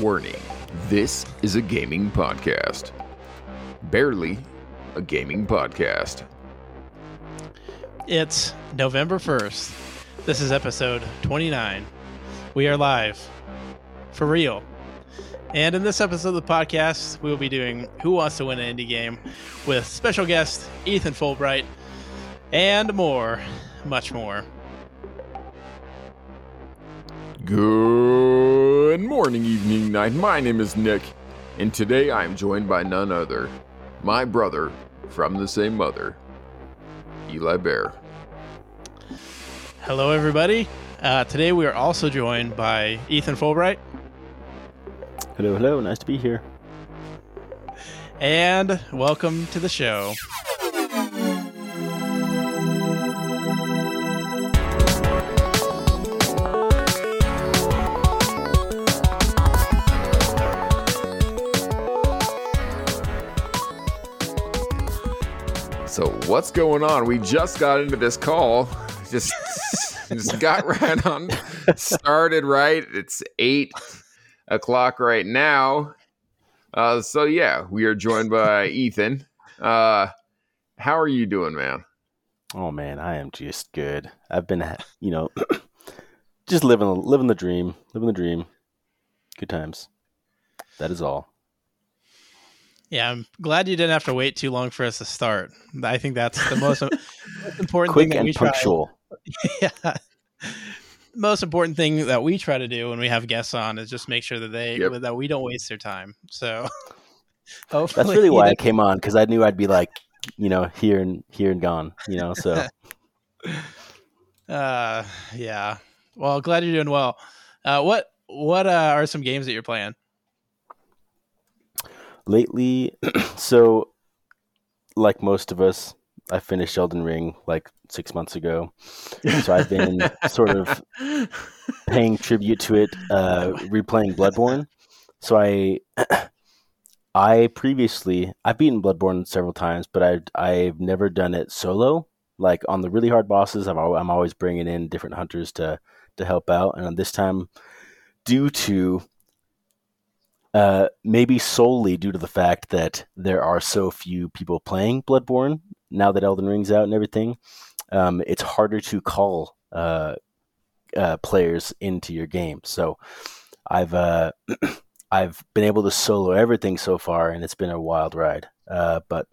Warning this is a gaming podcast. Bearly a gaming podcast. It's November 1st. This is episode 29. We are live. For real. And in this episode of the podcast, we will be doing Who Wants to Win an Indie Game with special guest Ethan Fulbright and more, much more. Good morning, evening, night. My name is Nic, and today I am joined by none other, my brother from the same mother, Eli Bear. Hello, everybody. Uh, today we are also joined by Ethan Fulbright Hello, hello. Nice to be here. and welcome to the show. So what's going on? We just got into this call. Just just got right on started right. It's eight o'clock right now. Uh, so yeah, we are joined by Ethan. Uh, how are you doing, man? Oh man, I am just good. I've been, you know, just living living the dream, living the dream. Good times. That is all. Yeah, I'm glad you didn't have to wait too long for us to start. I think that's the most, most important Quick thing that and we try. punctual. yeah. Most important thing that we try to do when we have guests on is just make sure that they Yep. that we don't waste their time. So That's really why I came on because I knew I'd be like, you know, here and here and gone. You know, so uh yeah. Well, glad you're doing well. Uh what what uh, are some games that you're playing? Lately, so like most of us, I finished Elden Ring like six months ago. So I've been sort of paying tribute to it, uh, replaying Bloodborne. So I, I previously I've beaten Bloodborne several times, but I I've never done it solo. Like on the really hard bosses, I've, I'm always bringing in different hunters to to help out, and this time, due to uh, maybe solely due to the fact that there are so few people playing Bloodborne now that Elden Ring's out and everything, um, it's harder to call uh, uh, players into your game. So I've uh, I've been able to solo everything so far, and it's been a wild ride. Uh, but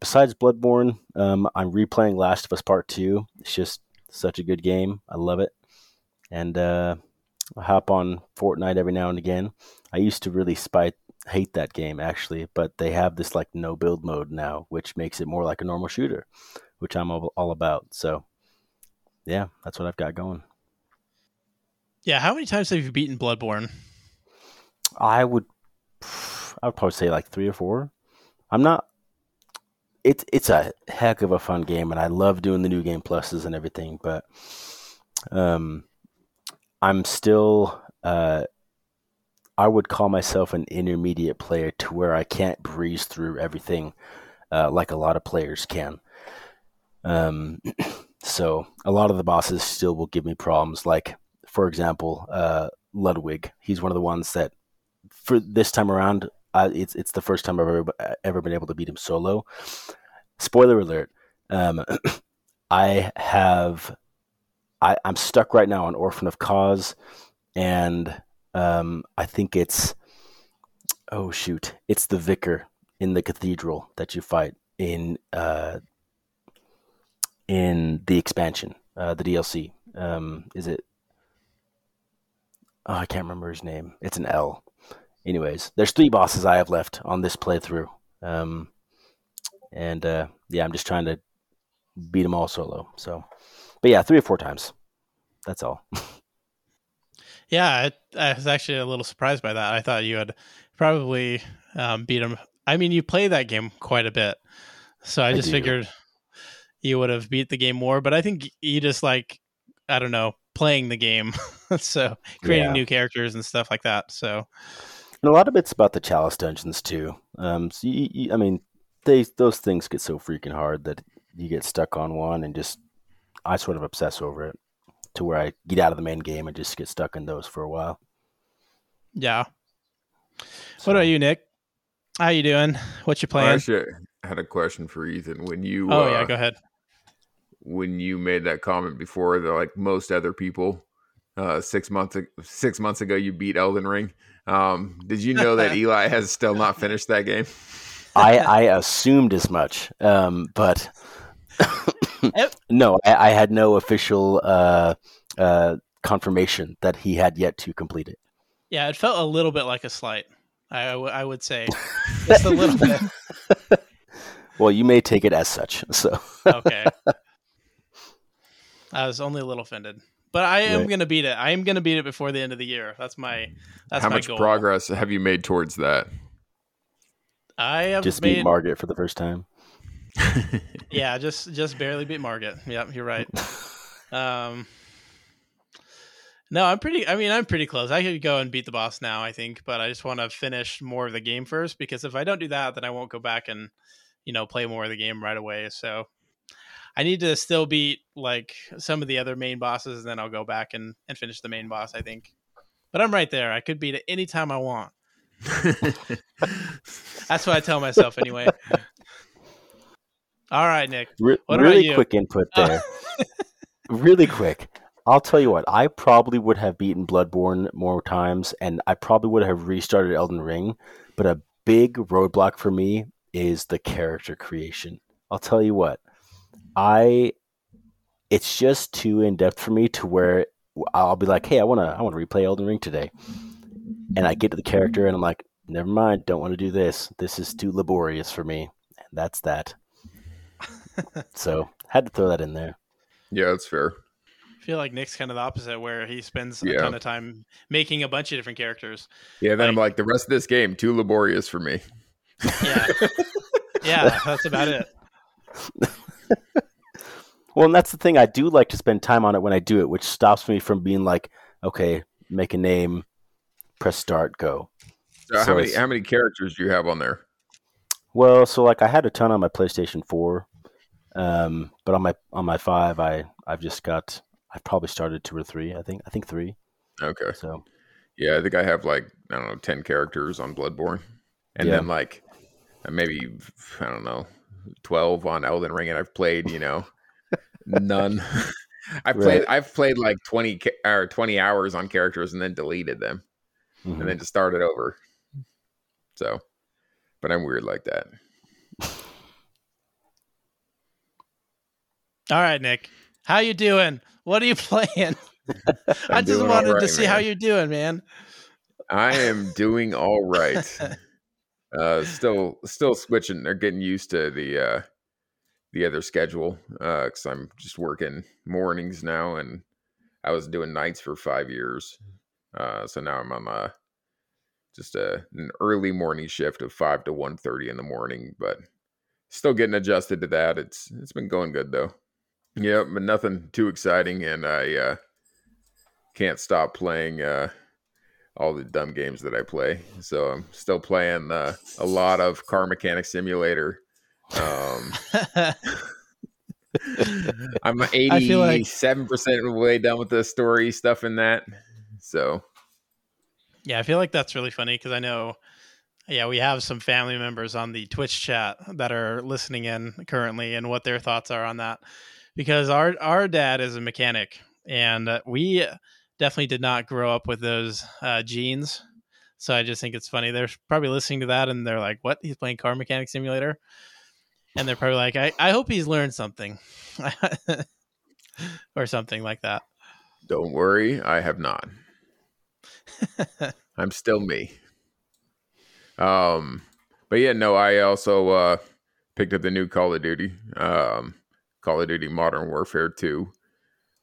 besides Bloodborne, um, I'm replaying Last of Us Part Two. It's just such a good game. I love it, and I hop on Fortnite every now and again. I used to really spite hate that game actually, but they have this like no build mode now, which makes it more like a normal shooter, which I'm all, about. So yeah, that's what I've got going. Yeah, how many times have you beaten Bloodborne? I would I would probably say like 3 or 4. I'm not it's it's a heck of a fun game and I love doing the new game pluses and everything, but um I'm still uh I would call myself an intermediate player to where I can't breeze through everything uh, like a lot of players can. Um, so a lot of the bosses still will give me problems. Like, for example, uh, Ludwig. He's one of the ones that, for this time around, uh, it's it's the first time I've ever ever been able to beat him solo. Spoiler alert: um, I have, I, I'm stuck right now on Orphan of Kos, and um, I think it's, oh shoot, it's the vicar in the cathedral that you fight in uh, in the expansion, uh, the DLC. Um, is it? Oh, I can't remember his name. It's an L. Anyways, there's three bosses I have left on this playthrough, um, and uh, yeah, I'm just trying to beat them all solo. So, but yeah, three or four times. That's all. Yeah, I, I was actually a little surprised by that. I thought you had probably um, beat him. I mean, you play that game quite a bit, so I I just do. figured you would have beat the game more. But I think you just like I don't know playing the game, so creating Yeah. new characters and stuff like that. So And a lot of it's about the chalice dungeons too. Um, so you, you, I mean, they those things get so freaking hard that you get stuck on one and just I sort of obsess over it to where I get out of the main game and just get stuck in those for a while. Yeah. What about you, Nic? How you doing? What you I actually had a question for Ethan. When you oh uh, yeah, go ahead. when you made that comment before that like most other people uh six months six months ago you beat Elden Ring. Um did you know that Eli has still not finished that game? I, I assumed as much, um, but Yep. no, I, I had no official uh, uh, confirmation that he had yet to complete it. Yeah, it felt a little bit like a slight. I, I w- I would say just a little bit. Well, you may take it as such. So Okay. I was only a little offended, but I am Right. gonna beat it. I am gonna beat it before the end of the year. That's my that's How my much goal. progress have you made towards that? I have just made beat Margit for the first time. yeah, just just barely beat Margit. Yep, you're right. Um, no, I'm pretty. I mean, I'm pretty close. I could go and beat the boss now, I think, but I just want to finish more of the game first because if I don't do that, then I won't go back and you know play more of the game right away. So I need to still beat like some of the other main bosses, and then I'll go back and and finish the main boss. I think, but I'm right there. I could beat it anytime I want. That's what I tell myself anyway. All right, Nic. Re- really quick input Uh, there. really quick. I'll tell you what. I probably would have beaten Bloodborne more times, and I probably would have restarted Elden Ring. But a big roadblock for me is the character creation. I'll tell you what. I. It's just too in depth for me to where I'll be like, "Hey, I want to, I want to replay Elden Ring today," and I get to the character, and I'm like, "Never mind, don't want to do this. This is too laborious for me." And that's that. So had to throw that in there. yeah, that's fair. I feel like Nic's kind of the opposite, where he spends Yeah. a ton of time making a bunch of different characters. Yeah, then I'm like the rest of this game too laborious for me. Yeah, yeah, that's about it. Well, and that's the thing. I do like to spend time on it when I do it, which stops me from being like, okay, make a name, press start, go. So So how many how many characters do you have on there? Well, so like I had a ton on my PlayStation Four, um, but on my on my five, I I've just got I've probably started two or three. I think I think three. Okay. So Yeah, I think I have like I don't know ten characters on Bloodborne, and Yeah. then like maybe I don't know twelve on Elden Ring, and I've played you know none. I played Right. I've played like twenty or twenty hours on characters, and then deleted them, mhm. and then just started over. So, but I'm weird like that. All right, Nic, how you doing? What are you playing? I just wanted all to right, see how you're doing, man. I am doing all right. uh, still, still switching. They're getting used to the uh, the other schedule uh because I'm just working mornings now, and I was doing nights for five years. Uh, so now I'm on uh, just a, an early morning shift of five to one thirty in the morning, but still getting adjusted to that. It's it's been going good though. Yep, but nothing too exciting, and I uh, can't stop playing. Uh, all the dumb games that I play. So I'm still playing uh, a lot of Car Mechanic Simulator. Um, I'm I feel like- 87% of the way done with the story stuff in that. So yeah, I feel like that's really funny because I know, yeah, we have some family members on the Twitch chat that are listening in currently and what their thoughts are on that. Because our our dad is a mechanic, and uh, we definitely did not grow up with those uh, genes. So I just think it's funny. They're probably listening to that and they're like, "What? He's playing Car Mechanic Simulator?" And they're probably like, "I, I hope he's learned something," or something like that. don't worry, I have not. I'm still me. Um, but yeah, no, I also uh, picked up the new Call of Duty, um, Call of Duty Modern Warfare 2,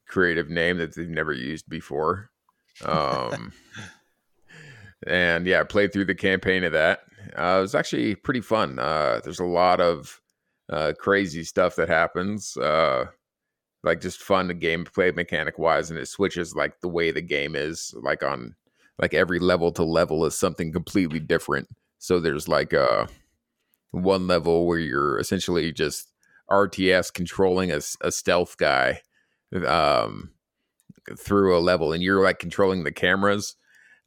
creative name that they've never used before. Um, and yeah, I played through the campaign of that. Uh, it was actually pretty fun. Uh, there's a lot of uh, crazy stuff that happens. Uh, like just fun gameplay mechanic wise, and it switches like the way the game is. Like on like every level to level is something completely different. So there's like uh one level where you're essentially just RTS controlling a stealth guy um through a level and you're like controlling the cameras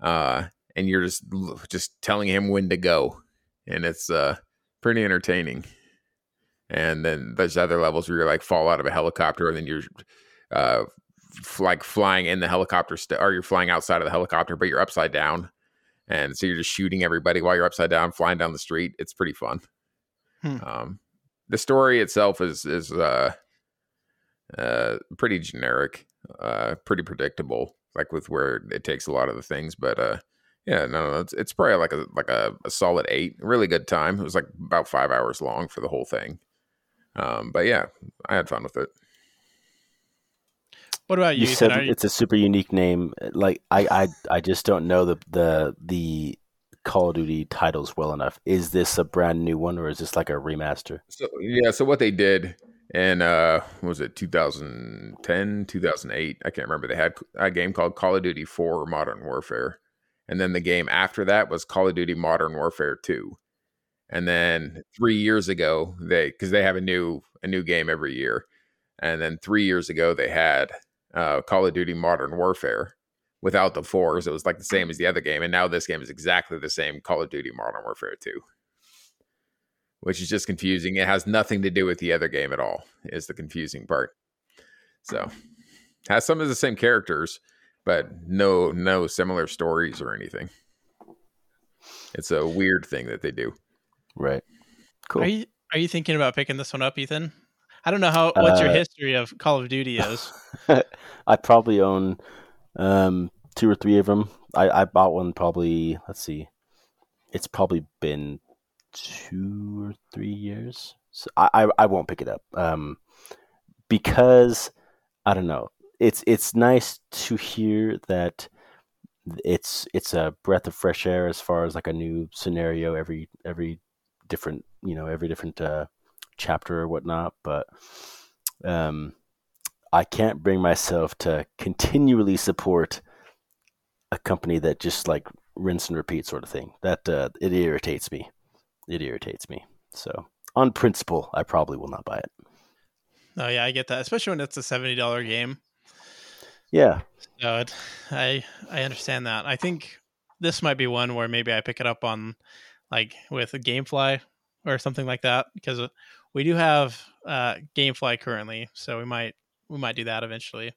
uh and you're just just telling him when to go, and it's uh pretty entertaining. And then there's other levels where you're like fall out of a helicopter, and then you're uh f- like flying in the helicopter, st- or you're flying outside of the helicopter, but you're upside down, and so you're just shooting everybody while you're upside down, flying down the street. It's pretty fun. Hmm. Um, the story itself is is uh uh pretty generic, uh pretty predictable, like with where it takes a lot of the things, but uh yeah, no, no, it's it's probably like a like a, a solid eight. Really good time. It was like about five hours long for the whole thing. Um, but yeah, I had fun with it. What about you? You said you- it's a super unique name. Like I, I, I just don't know the the the Call of Duty titles well enough. Is this a brand new one or is this like a remaster? So yeah, so what they did in uh was it 2010, 2008, I can't remember. They had a game called Call of Duty 4 Modern Warfare. And then the game after that was Call of Duty Modern Warfare 2. And then 3 years ago, they cuz they have a new a new game every year. And then 3 years ago they had uh Call of Duty Modern Warfare without the fours. It was like the same as the other game and now this game is exactly the same Call of Duty Modern Warfare 2 which is just confusing. It has nothing to do with the other game at all. Is the confusing part. So has some of the same characters, but no no similar stories or anything. It's a weird thing that they do. Right. Cool. Are you are you thinking about picking this one up, Ethan? I don't know how what's your Uh, history of Call of Duty is. I probably own um, two or three of them. I, I bought one probably. Let's see, it's probably been two or three years. So I, I, I won't pick it up um, because I don't know. It's it's nice to hear that it's it's a breath of fresh air as far as like a new scenario every every different you know every different uh, chapter or whatnot. But um, I can't bring myself to continually support a company that just like rinse and repeat sort of thing. That uh, it irritates me. It irritates me. So on principle, I probably will not buy it. Oh yeah, I get that, especially when it's a seventy dollar game. Yeah, No, it, I I understand that. I think this might be one where maybe I pick it up on like with a GameFly or something like that because we do have uh, GameFly currently, so we might we might do that eventually.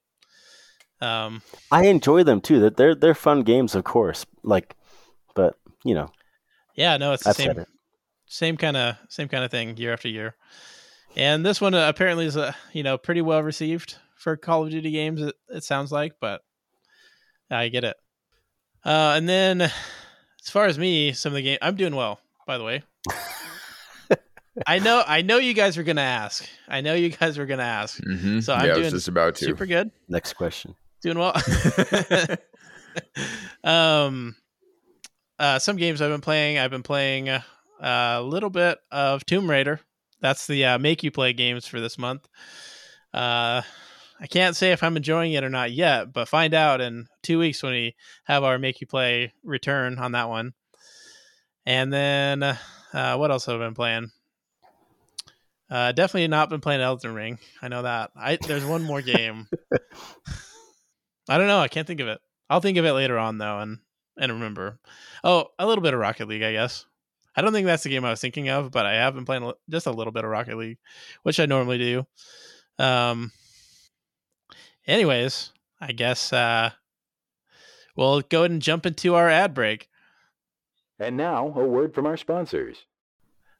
Um, I enjoy them too. They're they're, they're fun games, of course. Like, but you know, yeah, no, it's the I've same it. same kind of same kind of thing year after year. And this one uh, apparently is uh, you know pretty well received for Call of Duty games. It, it sounds like, but I get it. Uh, and then as far as me, some of the game I'm doing well. By the way, I know I know you guys were gonna ask. I know you guys were gonna ask. Mm-hmm. So I'm yeah, I doing was just about to. Super good, Next question. doing well. um, uh, some games I've been playing. I've been playing uh, a little bit of Tomb Raider. That's the uh, make you play games for this month. Uh, I can't say if I'm enjoying it or not yet, but find out in two weeks when we have our make you play return on that one. And then, uh, uh, what else have I been playing? Uh, definitely not been playing Elden Ring. I know that. I there's one more game. I don't know. I can't think of it. I'll think of it later on though, and and remember. Oh, a little bit of Rocket League, I guess. I don't think that's the game I was thinking of, but I have been playing just a little bit of Rocket League, which I normally do. Um. Anyways, I guess uh, we'll go ahead and jump into our ad break. And now, a word from our sponsors.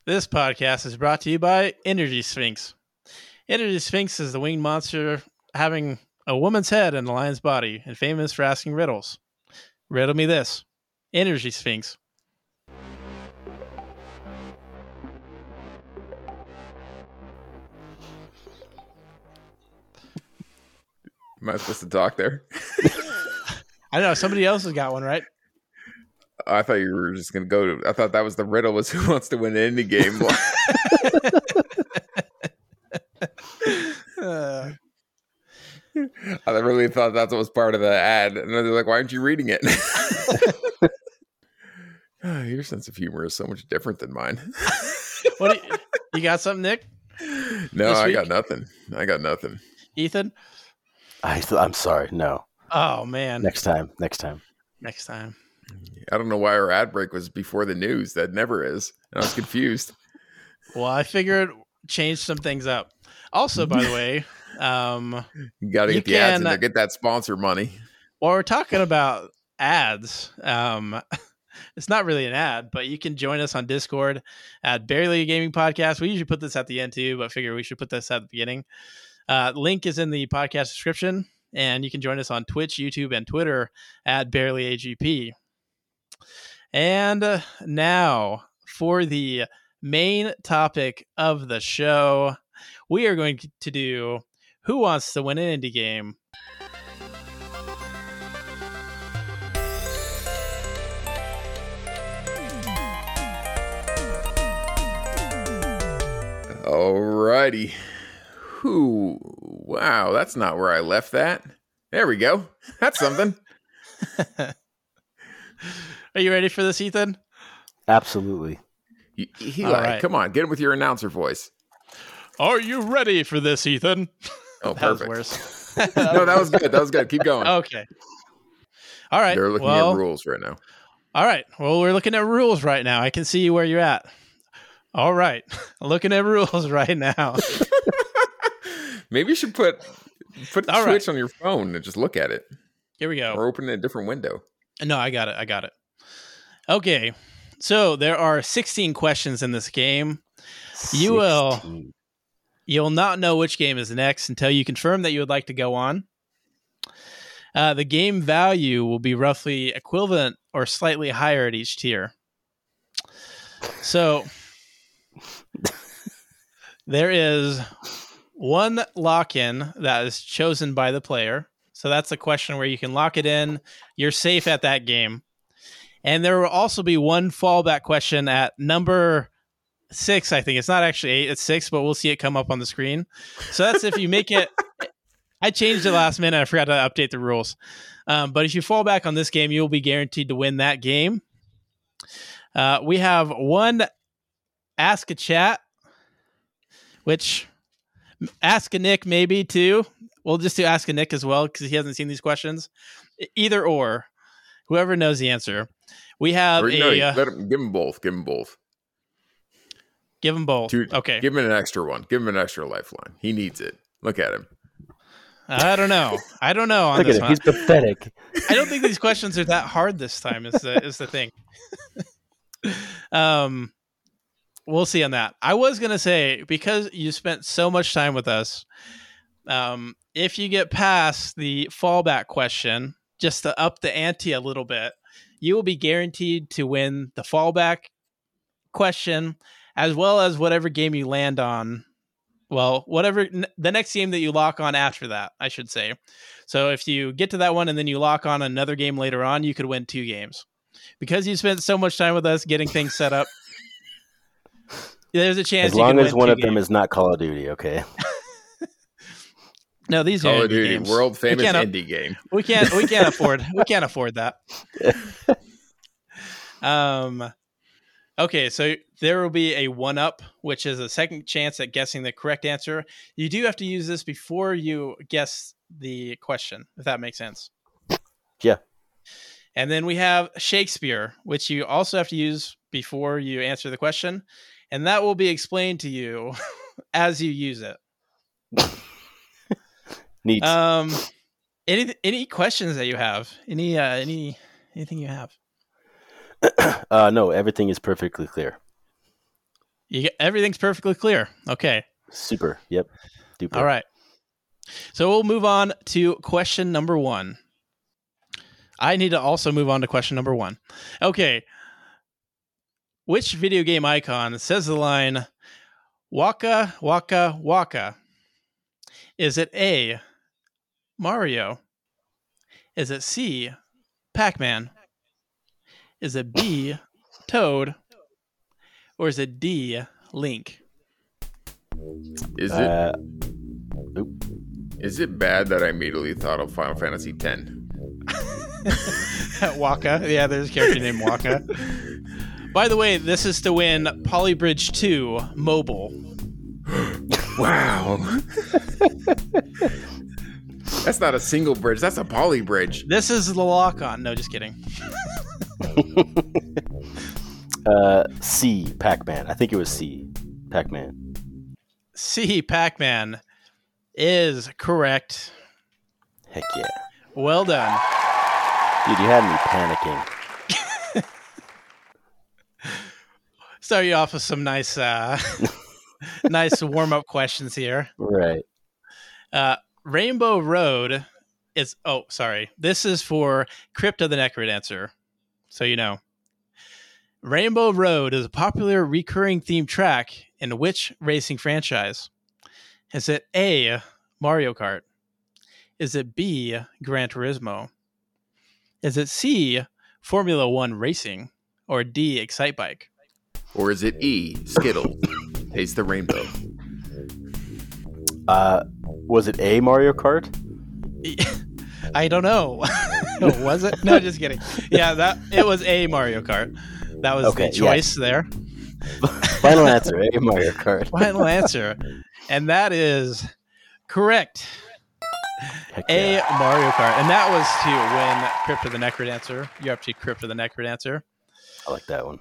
This podcast is brought to you by Energy Sphinx. Energy Sphinx is the winged monster having a woman's head and a lion's body and famous for asking riddles. Riddle me this Energy Sphinx. Am I supposed to talk there? I don't know. Somebody else has got one, right? I thought you were just gonna go. To, I thought that was the riddle. Was who wants to win any game? Uh, I really thought that was part of the ad, and they're like, "Why aren't you reading it?" Ah, Your sense of humor is so much different than mine. what you, you got something, Nic? no, This I got nothing. I got nothing. Ethan? I I'm sorry. No. Oh man. Next time. Next time. Next time. I don't know why our ad break was before the news. That never is. And I was confused. Well, I figured change some things up. Also, by the way, um, You got to get the ads in there. Get that sponsor money. while we're talking about ads, um, it's not really an ad, but you can join us on Discord at Bearly a Gaming Podcast. We usually put this at the end too, but figure we should put this at the beginning. Uh, link is in the podcast description, and you can join us on Twitch, YouTube, and Twitter at Bearly AGP. And uh, now for the main topic of the show, we are going to do Who Wants to Win an Indie Game? Alrighty. Who? Wow, that's not where I left that. There we go. That's something. Are you ready for this, Ethan? Absolutely. Y- Eli, All right. come on, get him with your announcer voice. Are you ready for this, Ethan? Oh, That perfect. worse. no, that was good. That was good. Keep going. okay. All right. They're looking well, at rules right now. all right. Well, we're looking at rules right now. I can see where you're at. All right. looking at rules right now. Maybe you should put put the All right. Switch on your phone and just look at it, Here we go. or open a different window. No, I got it. I got it. Okay. So there are 16 questions in this game. You will- You'll not know which game is next until you confirm that you would like to go on. Uh, the game value will be roughly equivalent or slightly higher at each tier. So there is one lock in that is chosen by the player. So that's a question where you can lock it in. You're safe at that game. And there will also be one fallback question at number six, I think. It's not actually eight, it's six, but we'll see it come up on the screen. So that's if you make it. I changed it last minute. I forgot to update the rules. Um, but if you fall back on this game, you'll be guaranteed to win that game. Uh, we have one Ask a Chat, which Ask a Nic maybe too. We'll just do Ask a Nic as well because he hasn't seen these questions. Either or, whoever knows the answer. We have Or, a no, uh, let him, give them both. Give them both. give them both. Two- okay, Give him an extra one. Give him an extra lifeline. He needs it. Look at him. I don't know. I don't know on Look at him. one. He's pathetic. I don't think these questions are that hard this time. Is the is the thing. um, we'll see on that. I was gonna say because you spent so much time with us. Um, if you get past the fallback question, just to up the ante a little bit, you will be guaranteed to win the fallback question as well as whatever game you land on. Well, whatever n- the next game that you lock on after that, I should say. So if you get to that one and then you lock on another game later on, you could win two games. Because you spent so much time with us getting things set up, there's a chance As long as one of them is not Call of Duty, okay? No these Call are of indie Duty, games. world famous indie game. we can't we can't afford we can't afford that. um okay, so there will be a one up, which is a second chance at guessing the correct answer. You do have to use this before you guess the question, if that makes sense. Yeah. And then we have Shakespeare, which you also have to use before you answer the question, and that will be explained to you as you use it. Neat. Um, any any questions that you have? Any uh, any anything you have? uh, no, everything is perfectly clear. You get, everything's perfectly clear. Okay. Super. Yep. Duper. All right. So we'll move on to question number one. I need to also move on to question number one. Okay. Which video game icon says the line Waka Waka Waka? Is it A, Mario? Is it C, Pac Man? Is it B, Toad? Or is it D, Link? Is it Uh, is it bad that I immediately thought of Final Fantasy X? Waka. Yeah, there's a character named Wakka. By the way, this is to win Poly Bridge 2 mobile. Wow. that's not a single bridge. That's a poly bridge. This is the lock on. No, just kidding. uh, C. Pac-Man. I think it was C. Pac-Man. C. Pac Man is correct. Heck yeah, Well done. dude! You had me panicking. Start you off with some nice, uh, nice warm up questions here. Right. Uh, Rainbow Road is. Oh, sorry. This is for Crypto of the Necrodancer. So you know. Rainbow Road is a popular recurring theme track in which racing franchise? Is it A. Mario Kart? Is it B. Gran Turismo? Is it C. Formula One Racing? Or D. Excite Bike? Or is it E, Skittle? Taste the rainbow. Uh, was it A. Mario Kart? I don't know. was it? No, just kidding. Yeah, that it was a Mario Kart. That was Okay, the choice there. Final answer: A. Mario Kart. Final answer, and that is correct. Heck A yeah. Mario Kart, and that was to win Crypt of the Necrodancer. You're up to Crypt of the Necrodancer. I like that one.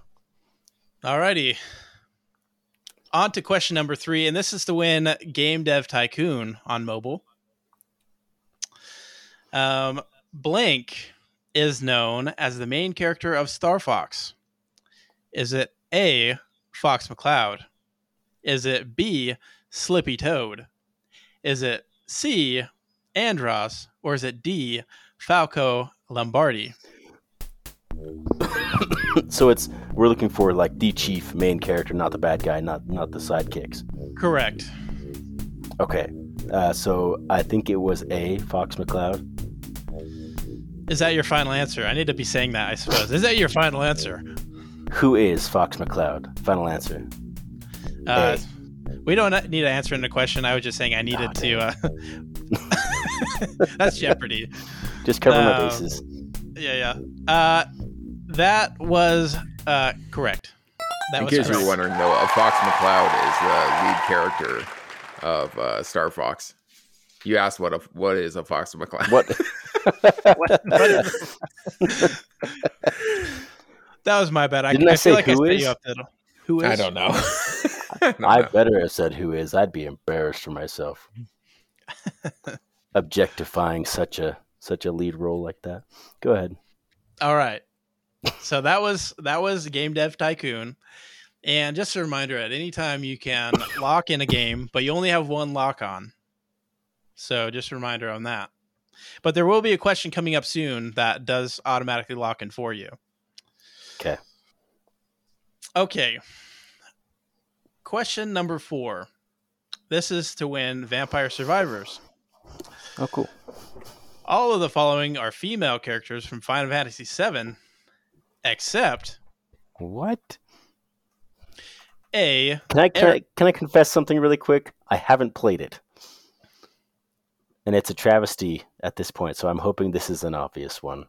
Alrighty. On to question number three, and this is to win Game Dev Tycoon on mobile. Um, Blank is known as the main character of Star Fox. Is it A. Fox McCloud? Is it B. Slippy Toad? Is it C. Andross? Or is it D. Falco Lombardi? So it's we're looking for like the chief main character, not the bad guy, not not the sidekicks. Correct. Okay. Uh, so I think it was A. Fox McCloud. Is that your final answer? I need to be saying that, I suppose. Is that your final answer? Who is Fox McCloud? Final answer. Uh, we don't need to answer in the question. I was just saying I needed Oh, to. Uh, that's Jeopardy. Just cover my Um, bases. Yeah, yeah. That was uh, correct. That In was case you correct. were wondering, though, uh, Fox McCloud is the lead character of uh, Star Fox. You asked what a what is a Fox McCloud? What? That was my bad. I, Didn't I I feel say like I who set is? you up. There. Who is? I don't know. I don't I know. better have said who is. I'd be embarrassed for myself. Objectifying such a such a lead role like that. Go ahead. All right. So that was that was Game Dev Tycoon. And just a reminder at any time you can lock in a game, but you only have one lock on. So just a reminder on that. But there will be a question coming up soon that does automatically lock in for you. Okay. Okay. Question number four. This is to win Vampire Survivors. Oh, cool. All of the following are female characters from Final Fantasy VII, except What? A. Can I can, I can I confess something really quick? I haven't played it, and it's a travesty at this point. So I'm hoping this is an obvious one.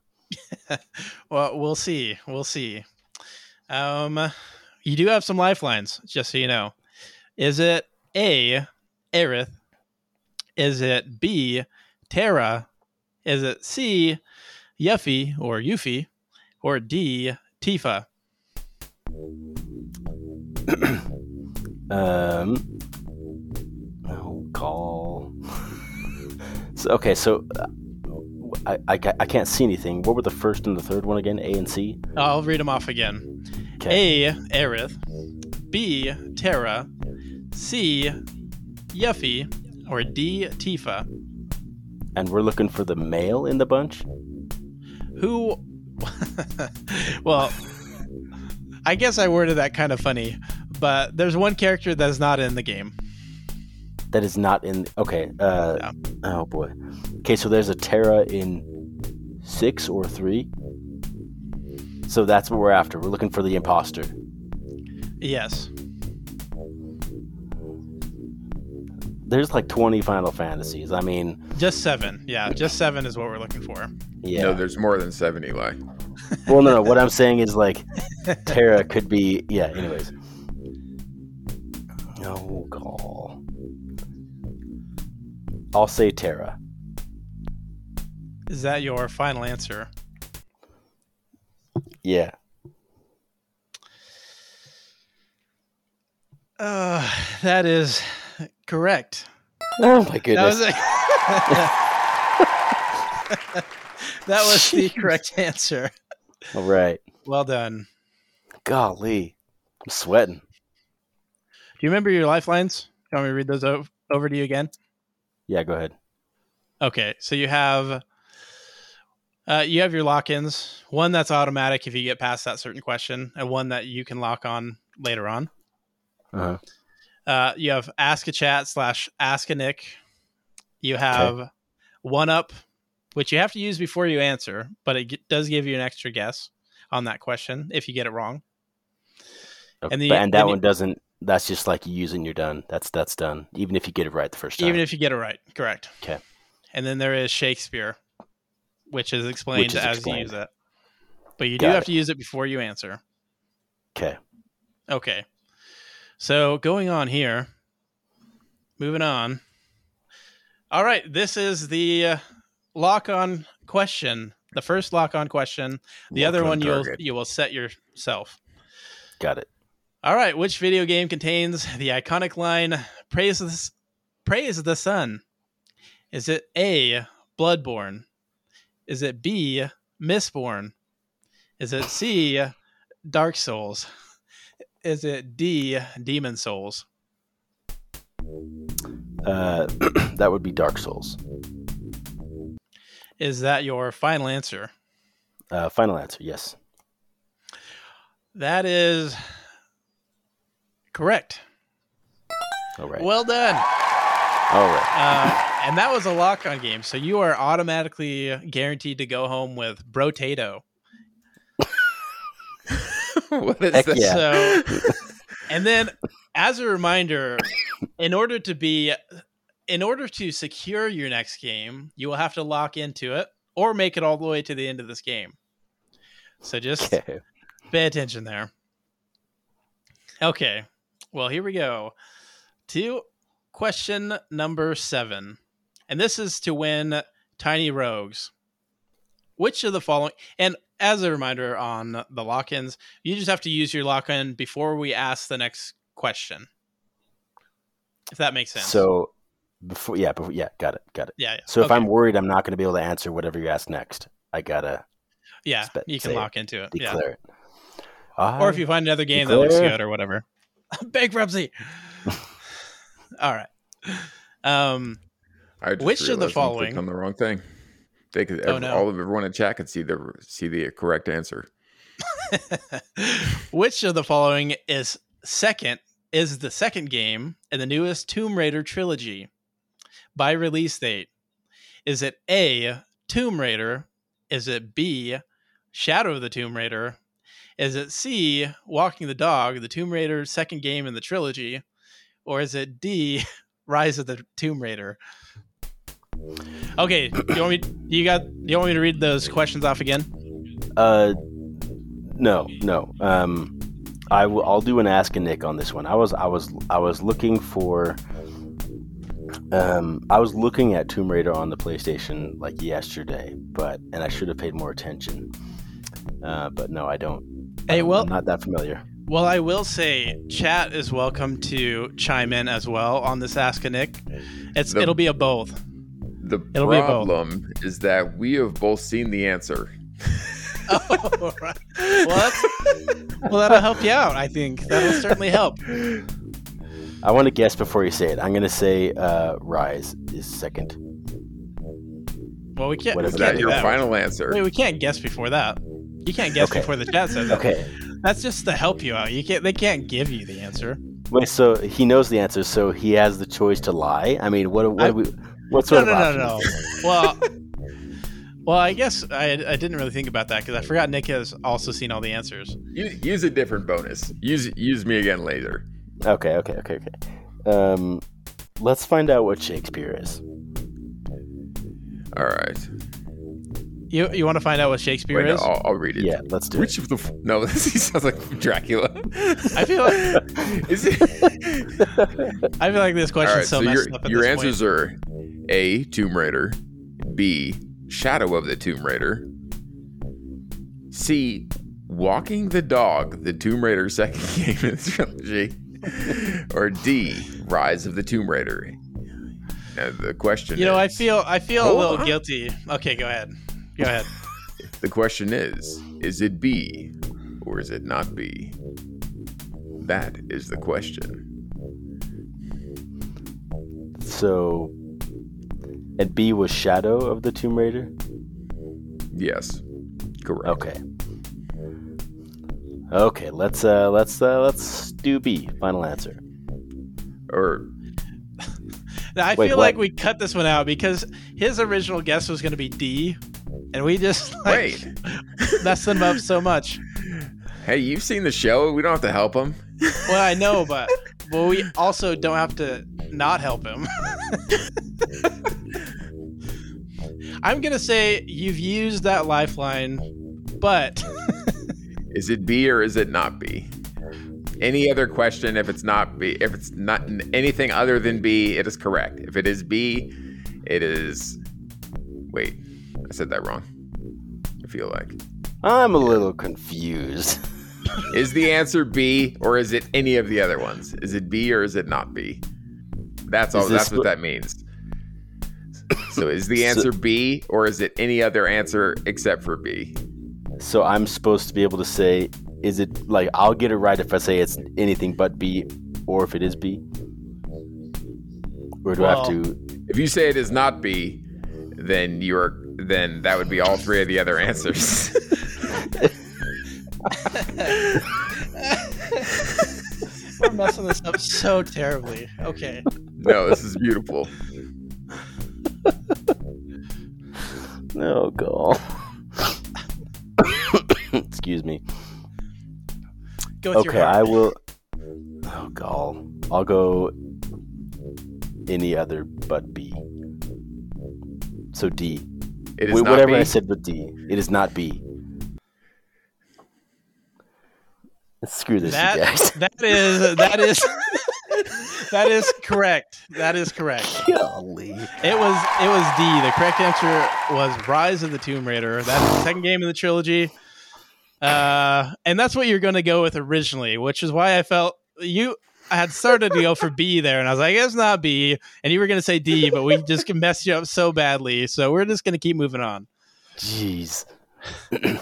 Well, we'll see. We'll see. Um, you do have some lifelines, just so you know. Is it A. Aerith? Is it B. Terra? Is it C. Yuffie or Yuffie? Or D. Tifa? Um. Oh, call. so, okay, so uh, I, I I can't see anything. What were the first and the third one again? A and C. I'll read them off again. Okay. A. Aerith. B. Terra. C. Yuffie. Or D. Tifa? And we're looking for the male in the bunch. Who? well, I guess I worded that kind of funny, but there's one character that's not in the game. That is not in. Okay. Uh, Yeah. Oh boy. Okay, so there's a Terra in six or three. So that's what we're after. We're looking for the imposter. Yes. There's like 20 Final Fantasies. I mean, Just seven. Yeah, just seven is what we're looking for. yeah. No, there's more than seven, Eli. well, no, no. What I'm saying is like Terra could be. Yeah. Anyways. No call. I'll say Terra. Is that your final answer? Yeah. Uh, that is correct. Oh my That goodness. was that was the correct answer. All right. Well done. Golly, I'm sweating. Do you remember your lifelines? You want me to read those o- over to you again? Yeah, go ahead. Okay, so you have uh, you have your lock-ins. One that's automatic if you get past that certain question, and one that you can lock on later on. Uh-huh. Uh, you have ask a chat slash ask a Nic. You have one up, which you have to use before you answer, but it g- does give you an extra guess on that question if you get it wrong. Okay. And but, and that then you- one doesn't. That's just like you use and you're done. That's that's done. Even if you get it right the first time. Even if you get it right, correct. Okay. And then there is Shakespeare, which is explained Which is as explained. you use it. But you do have it. to use it before you answer. okay. Okay. So going on here, moving on. All right, this is the uh, lock on question. The first lock on question. The other on one you'll you will set yourself. Got it. All right, which video game contains the iconic line "Praise the Praise the Sun"? Is it A. Bloodborne? Is it B. Mistborn? Is it C. Dark Souls? Is it D. Demon's Souls? Uh, that would be Dark Souls. Is that your final answer? Uh, final answer. Yes. That is correct. All right. Well done. All right. Uh, and that was a lock on game. So you are automatically guaranteed to go home with Brotato. what is Heck that? Yeah. So, and then as a reminder, in order to be, in order to secure your next game, you will have to lock into it or make it all the way to the end of this game. So just Okay. pay attention there. Okay. Well, here we go. To question number seven. And this is to win Tiny Rogues. Which of the following, and as a reminder on the lock ins, you just have to use your lock in before we ask the next question. If that makes sense. So before, yeah, before, yeah, got it, got it. yeah. yeah. So if I'm worried I'm not going to be able to answer whatever you ask next, I gotta yeah, spe- you can say it. lock into it. Yeah. declare it. Or if you find another game that looks good or whatever. Bankruptcy. All right. Um, I just Which of the realized following- on the wrong thing? They could, Oh, no. all of everyone in chat could see the see the correct answer. which of the following is second is the second game in the newest Tomb Raider trilogy by release date? Is it A. Tomb Raider? Is it B. Shadow of the Tomb Raider? Is it C. Walking the Dog, the Tomb Raider second game in the trilogy? Or is it D. Rise of the Tomb Raider? Okay, do you want me? You got? Do you want me to read those questions off again? Uh, no, no. Um, I will. I'll do an ask a Nic on this one. I was, I was, I was looking for. Um, I was looking at Tomb Raider on the PlayStation like yesterday, but and I should have paid more attention. Uh, but no, I don't. Hey, I'm well- not that familiar. Well, I will say, chat is welcome to chime in as well on this Ask a Nic. It's The- it'll be a both. The It'll problem is that we have both seen the answer. oh, right. Well, well, that'll help you out. I think that'll certainly help. I want to guess before you say it. I'm gonna say uh, Rise is second. Well, we can't. What We is Is can't that do your that. final answer? Wait, we can't guess before that. You can't guess Okay. before the chat says it. Okay. That's just to help you out. You can't. They can't give you the answer. Wait, so he knows the answer, so he has the choice to lie. I mean, what? What? I- do we, what No, sort no, of no, no. options? Well, well, I guess I, I didn't really think about that because I forgot Nic has also seen all the answers. Use, use a different bonus. Use use me again later. Okay, okay, okay, okay. Um, let's find out what Shakespeare is. All right. You you want to find out what Shakespeare Wait, no, is? I'll, I'll read it. Yeah, let's do it. Which of the no? This sounds like Dracula. I feel like Is it? I feel like this All question's right. so, So messed your up. At your this answers are A. Tomb Raider, B. Shadow of the Tomb Raider, C. Walking the Dog, the Tomb Raider second game in the trilogy, or D, Rise of the Tomb Raider? Now, the question You know, I feel I feel a oh, little on. guilty. Okay, go ahead. Go ahead. The question is is it B or is it not B? That is the question. So, and B was Shadow of the Tomb Raider. Yes. Correct. Okay. Okay, let's uh let's uh let's do B. Final answer. Or Now, I Wait, feel what? like we cut this one out because his original guess was going to be D, and we just like wait. messed him up so much. Hey, you've seen the show. We don't have to help him. Well, I know, but well, we also don't have to not help him. I'm gonna say you've used that lifeline, but Is it B or is it not B? Any other question if it's not B if it's not anything other than B, it is correct. If it is B, it is Wait. I said that wrong. I feel like. I'm a little confused. Is the answer B or is it any of the other ones? Is it B or is it not B? That's all that's what what- that means. So is the So- answer B or is it any other answer except for B? So I'm supposed to be able to say, is it like I'll get it right if I say it's anything but B, or if it is B, or do I Well- have to? If you say it is not B, then you're then that would be all three of the other answers. we're messing this up so terribly. Okay. no, this is beautiful. Oh, no, go. Excuse me. Go with Okay. I will. Oh, gall. I'll go any other but B. So D. It is not Whatever B. I said but D. It is not B. Screw this, you guys. that is that is that is correct. That is correct. Golly. It was it was D. The correct answer was Rise of the Tomb Raider. That's the second game in the trilogy. Uh, and that's what you're going to go with originally, which is why I felt you I had started to go for B there, and I was like, it's not B, and you were going to say D, but we just messed you up so badly, so we're just going to keep moving on. Jeez.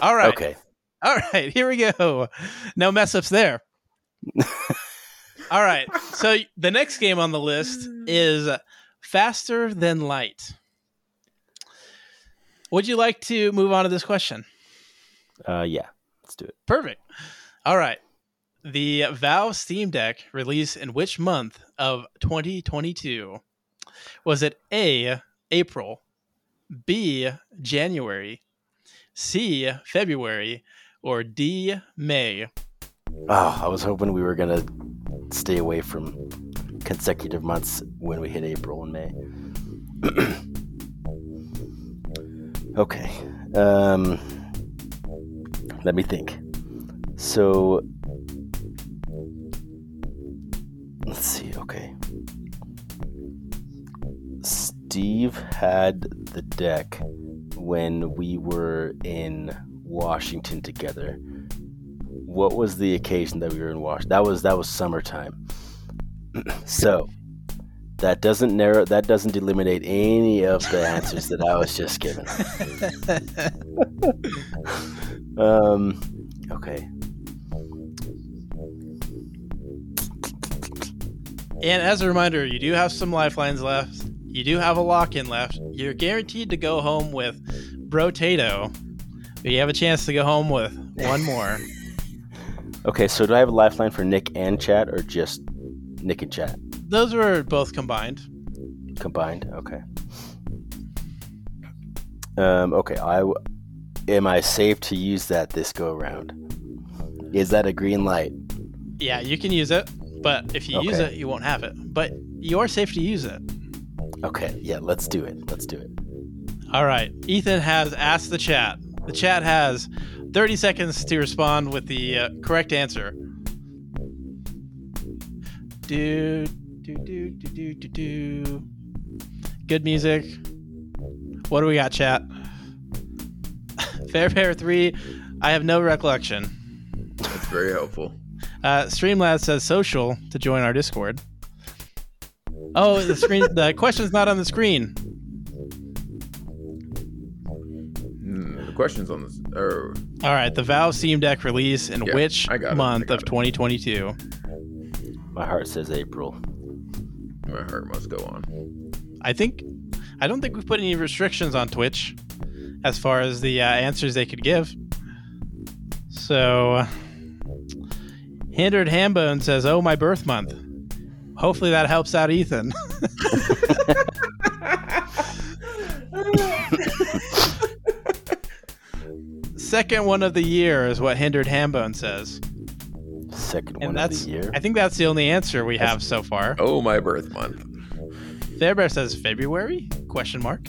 All right, Okay. all right, here we go. No mess ups there. all right, so the next game on the list is Faster Than Light. Would you like to move on to this question? Uh, yeah. Let's do it. Perfect. All right. The Valve Steam Deck released in which month of 2022? Was it A, April, B, January, C, February, or D, May? Oh, I was hoping we were gonna stay away from consecutive months when we hit April and May. okay. Um, let me think. So, let's see. Okay. Steve had the deck when we were in Washington together what was the occasion that we were in Washington? That was that was summertime. so that doesn't narrow that doesn't eliminate any of the answers that I was just given. Um okay. And as a reminder, you do have some lifelines left. You do have a lock in left. You're guaranteed to go home with Brotato. But you have a chance to go home with one more. Okay, so do I have a lifeline for Nic and chat or just Nic and chat Those were both combined. combined? Okay. Um okay, I w- am I safe to use that this go around? Is that a green light? Yeah, you can use it, but if you use it, you won't have it. But you are safe to use it. Okay, yeah, let's do it. Let's do it. All right. Ethan has asked the chat. The chat has 30 seconds to respond with the uh, correct answer. Do, do, do, do, do, do, do. Good music. What do we got, chat? Fair Pair 3. I have no recollection. That's very helpful. Uh, Streamlabs says social to join our Discord. Oh, the screen. the question's not on the screen. Hmm, the questions on the. Or All right, the Valve Steam Deck release in Yeah, which I got month of 2022? My heart says April. my heart must go on. I think. I don't think we've put any restrictions on Twitch as far as the uh, answers they could give. So, Hindered Hambone says, "Oh, my birth month." Hopefully that helps out Ethan. Second one of the year is what Hindered Hambone says. Second And one of that's the year. I think that's the only answer we have so far. Oh, my birth month. Fairbear says February? Question mark.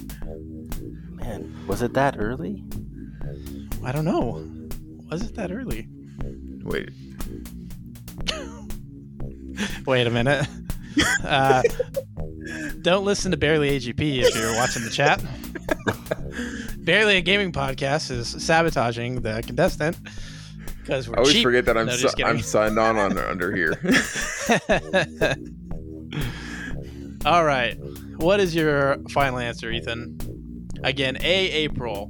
Man, was it that early? I don't know. Was it that early? Wait, Wait a minute. Uh, don't listen to Bearly AGP if you're watching the chat. Bearly a gaming podcast is sabotaging the contestant because we're I always cheap. forget that I'm No, si- I'm signed on, on under here. All right. What is your final answer, Ethan? Again, A, April,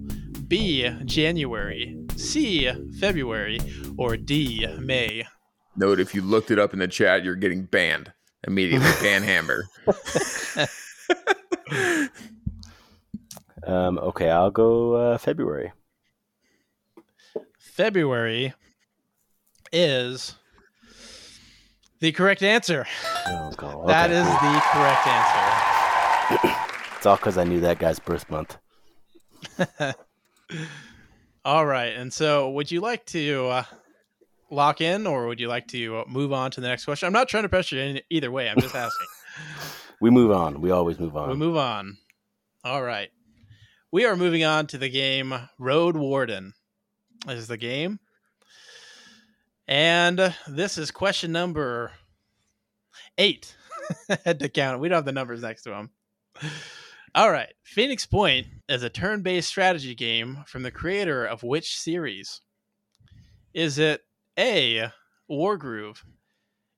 B, January, C, February, or D, May? Note if you looked it up in the chat, you're getting banned immediately. Ban Hammer. Um, okay, I'll go uh, February. February is the correct answer. Oh, God. Okay. is the correct answer. It's all because I knew that guy's birth month. All right. And so, would you like to uh, lock in or would you like to move on to the next question? I'm not trying to pressure you in either way. I'm just asking. We move on. We always move on. we move on. All right. We are moving on to the game Road Warden. This is the game. And this is question number eight. Had to count. We don't have the numbers next to them. All right. Phoenix Point is a turn based strategy game from the creator of which series? Is it A, Wargroove?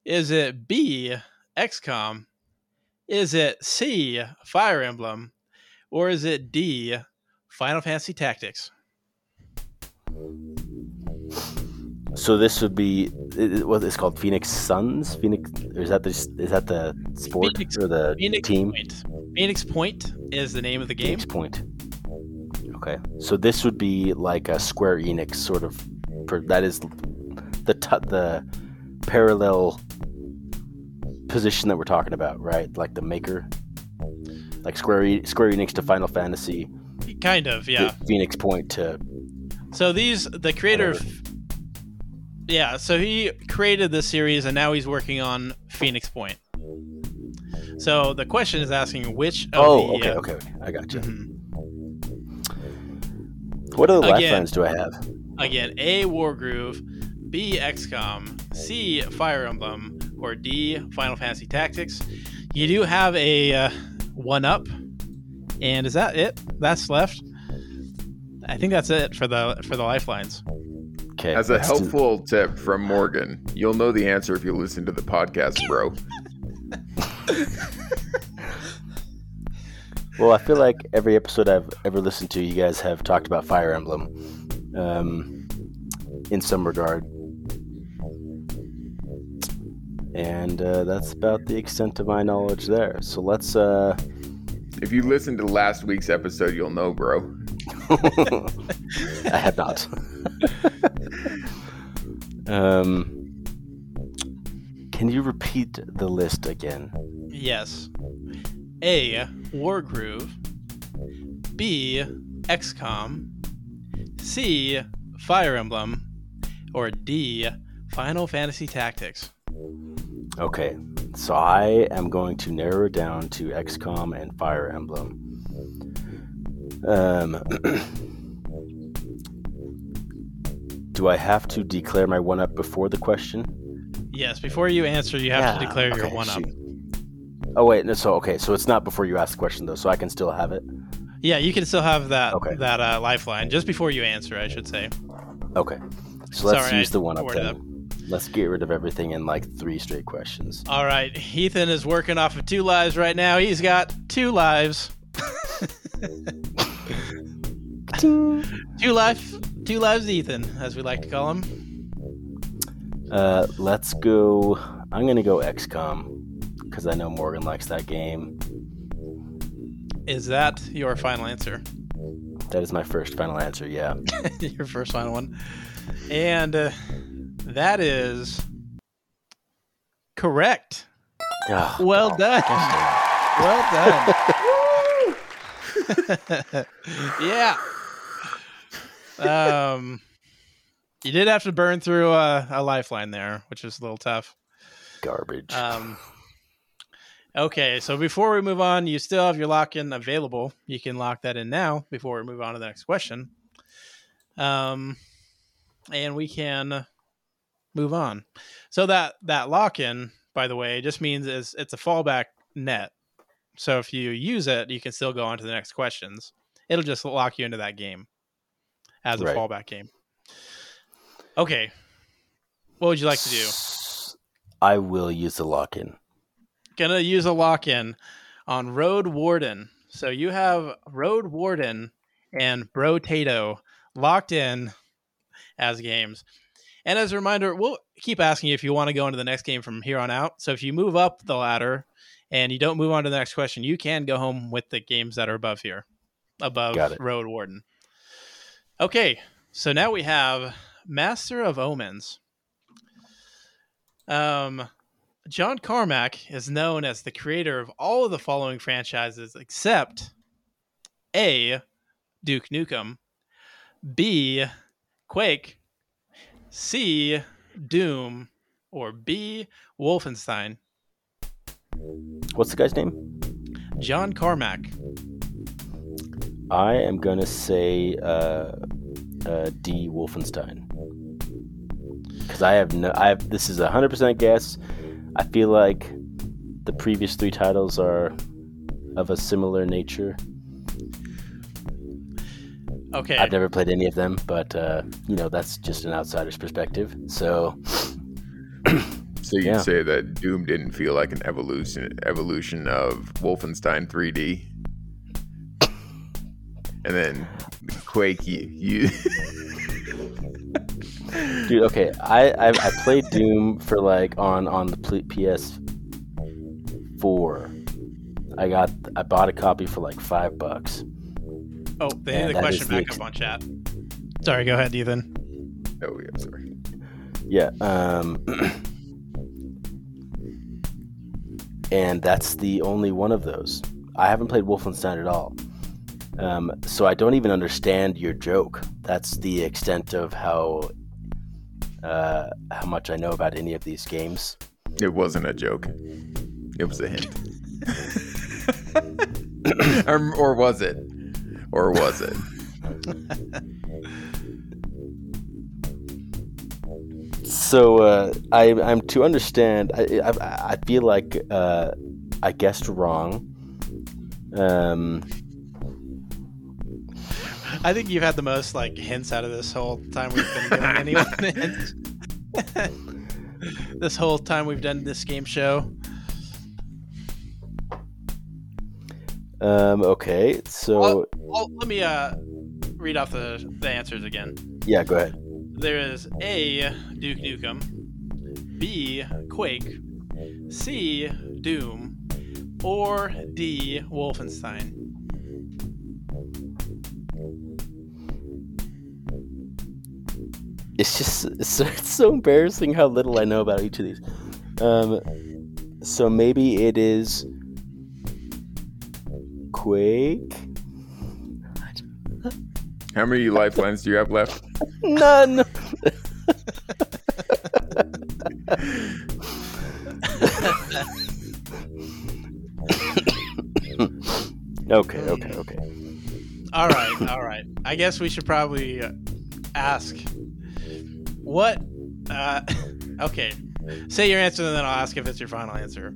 Is it B, XCOM? Is it C, Fire Emblem? Or is it D, Final Fantasy Tactics? So this would be what it's called Phoenix Suns. Phoenix or is that the is that the sport Phoenix- or the Phoenix team? Point. Phoenix Point is the name of the game. Phoenix Point. Okay, so this would be like a Square Enix sort of. Per, that is the t- the parallel position that we're talking about, right? Like the maker, like Square e- Square Enix to Final Fantasy, Kind of, yeah. Phoenix Point to So these the creator of Yeah, so he created this series and now he's working on Phoenix Point. So the question is asking which of oh, the okay, uh, okay, okay, I got you. mhm. What other Again- lifelines do I have? Again, A Wargroove, B XCOM, C Fire Emblem, or D Final Fantasy Tactics. You do have a uh, one up, and is that it? That's left. I think that's it for the for the lifelines. Okay, As a let's do- helpful tip from Morgan, you'll know the answer if you listen to the podcast, bro. Well, I feel like every episode I've ever listened to, you guys have talked about Fire Emblem, um, in some regard, and uh, that's about the extent of my knowledge there. So let's. Uh, If you listen to last week's episode, you'll know, bro. I have not. um, can you repeat the list again? Yes. A. Wargroove. B. XCOM. C. Fire Emblem. Or D. Final Fantasy Tactics. Okay, so I am going to narrow it down to XCOM and Fire Emblem. Um, do I have to declare my one up before the question? Yes, before you answer, you have to Yeah, declare your okay, one up. Oh wait, no, so okay, so it's not before you ask the question though, so I can still have it. Yeah, you can still have that Okay. that uh, lifeline just before you answer, I should say. Okay, so let's Sorry, use I the one up worded then. Let's get rid of everything in like three straight questions. All right. Ethan is working off of two lives right now. He's got two lives. two life, two lives, Ethan, as we like to call him. Uh, let's go. I'm gonna go XCOM because I know Morgan likes that game. Is that your final answer? That is my first final answer. Yeah. your first final one, and uh, that is correct. Ah, Well done. Well done. yeah. Um, you did have to burn through a, a lifeline there, which is a little tough. Garbage. Um, okay, so before we move on, you still have your lock in available. You can lock that in now before we move on to the next question. Um, and we can move on. So that that lock in, by the way, just means is it's a fallback net. So if you use it, you can still go on to the next questions. It'll just lock you into that game as a Right. fallback game. Okay. What would you like to do? I will use the lock in. gonna use a lock in on Road Warden. So you have Road Warden and Brotato locked in as games. And as a reminder, we'll keep asking you if you want to go into the next game from here on out. So if you move up the ladder and you don't move on to the next question, you can go home with the games that are above here, above. Road Warden. Okay, so now we have Master of Omens. Um, John Carmack is known as the creator of all of the following franchises except A. Duke Nukem, B. Quake, C. Doom, or B. Wolfenstein. What's the guy's name? John Carmack. I am gonna say uh, uh, D. Wolfenstein. Because I have no, I have. This is a hundred percent guess. I feel like the previous three titles are of a similar nature. Okay. I've never played any of them, but uh, you know that's just an outsider's perspective. So So you'd Yeah. say that Doom didn't feel like an evolution evolution of Wolfenstein 3D, and then Quake. You, you Dude, okay, I, I I played Doom for like on on the pl- PS four. I got I bought a copy for like five bucks. Oh, they Yeah, need the question is the back up on chat. Sorry, go ahead, Ethan. oh yeah, sorry. Yeah, um, and that's the only one of those. I haven't played Wolfenstein at all, um, so I don't even understand your joke. That's the extent of how uh, how much I know about any of these games. It wasn't a joke. It was a hint. or, or was it? Or was it? So uh, I, I'm to understand. I, I, I feel like uh, I guessed wrong. Um, I think you've had the most like hints out of this whole time we've been giving anyone hints. this whole time we've done this game show. Um, okay, so let me uh read off the, the answers again. yeah, go ahead. There is A. Duke Nukem, B. Quake, C. Doom, or D. Wolfenstein. It's just it's so, it's so embarrassing how little I know about each of these. Um, so maybe it is Quake. How many lifelines do you have left? None. okay, okay, okay. All right, all right. I guess we should probably uh, ask what. Uh, okay, say your answer, and then I'll ask if it's your final answer.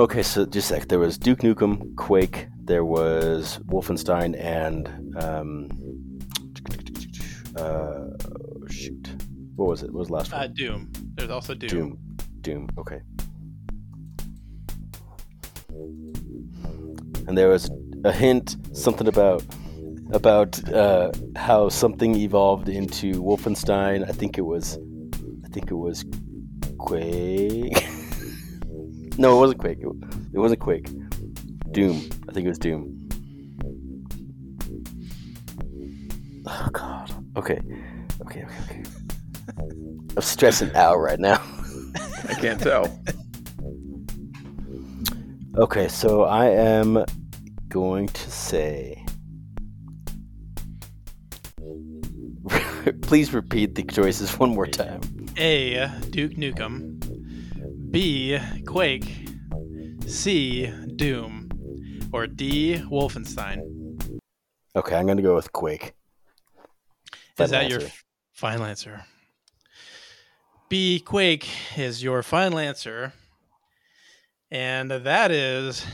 Okay, so just a sec. There was Duke Nukem, Quake. There was Wolfenstein, and um, uh, shoot, What was it? What was the last Uh, one? Doom. There's also Doom. Doom. Doom. Okay. And there was a hint, something about about uh, how something evolved into Wolfenstein. I think it was, I think it was Quake. No, it wasn't Quake. It, it wasn't Quake. Doom. I think it was Doom. Oh God. Okay. Okay. Okay. Okay. I'm stressing out right now. I can't tell. Okay, so I am going to say. Please repeat the choices one more time. A. Uh, Duke Nukem. B. Quake. C. Doom. Or D. Wolfenstein. Okay, I'm going to go with Quake. Is that your final answer? B. Quake is your final answer. And that is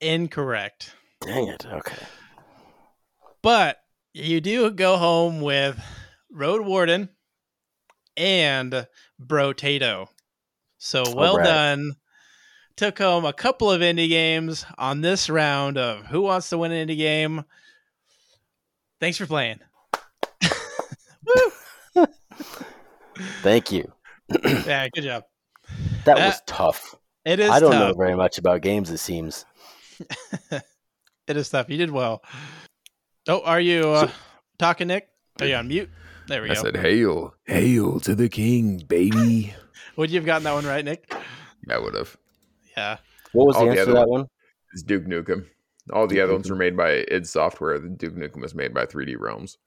incorrect. Dang it. Okay. But you do go home with Road Warden and Brotato. So well right. done. Took home a couple of indie games on this round of Who Wants to Win an Indie Game. Thanks for playing. Thank you. Yeah, good job. That Uh, was tough. It is I don't tough. know very much about games, it seems. It is tough. You did well. Oh, are you uh, talking, Nic? Are you on mute? There we I go. I said, "Hail, hail to the king, baby." Would you have gotten that one right, Nic? I would have. Yeah. What was All the the answer to that one? It's Duke Nukem. All the Duke other ones were made by id Software. The Duke Nukem was made by 3D Realms.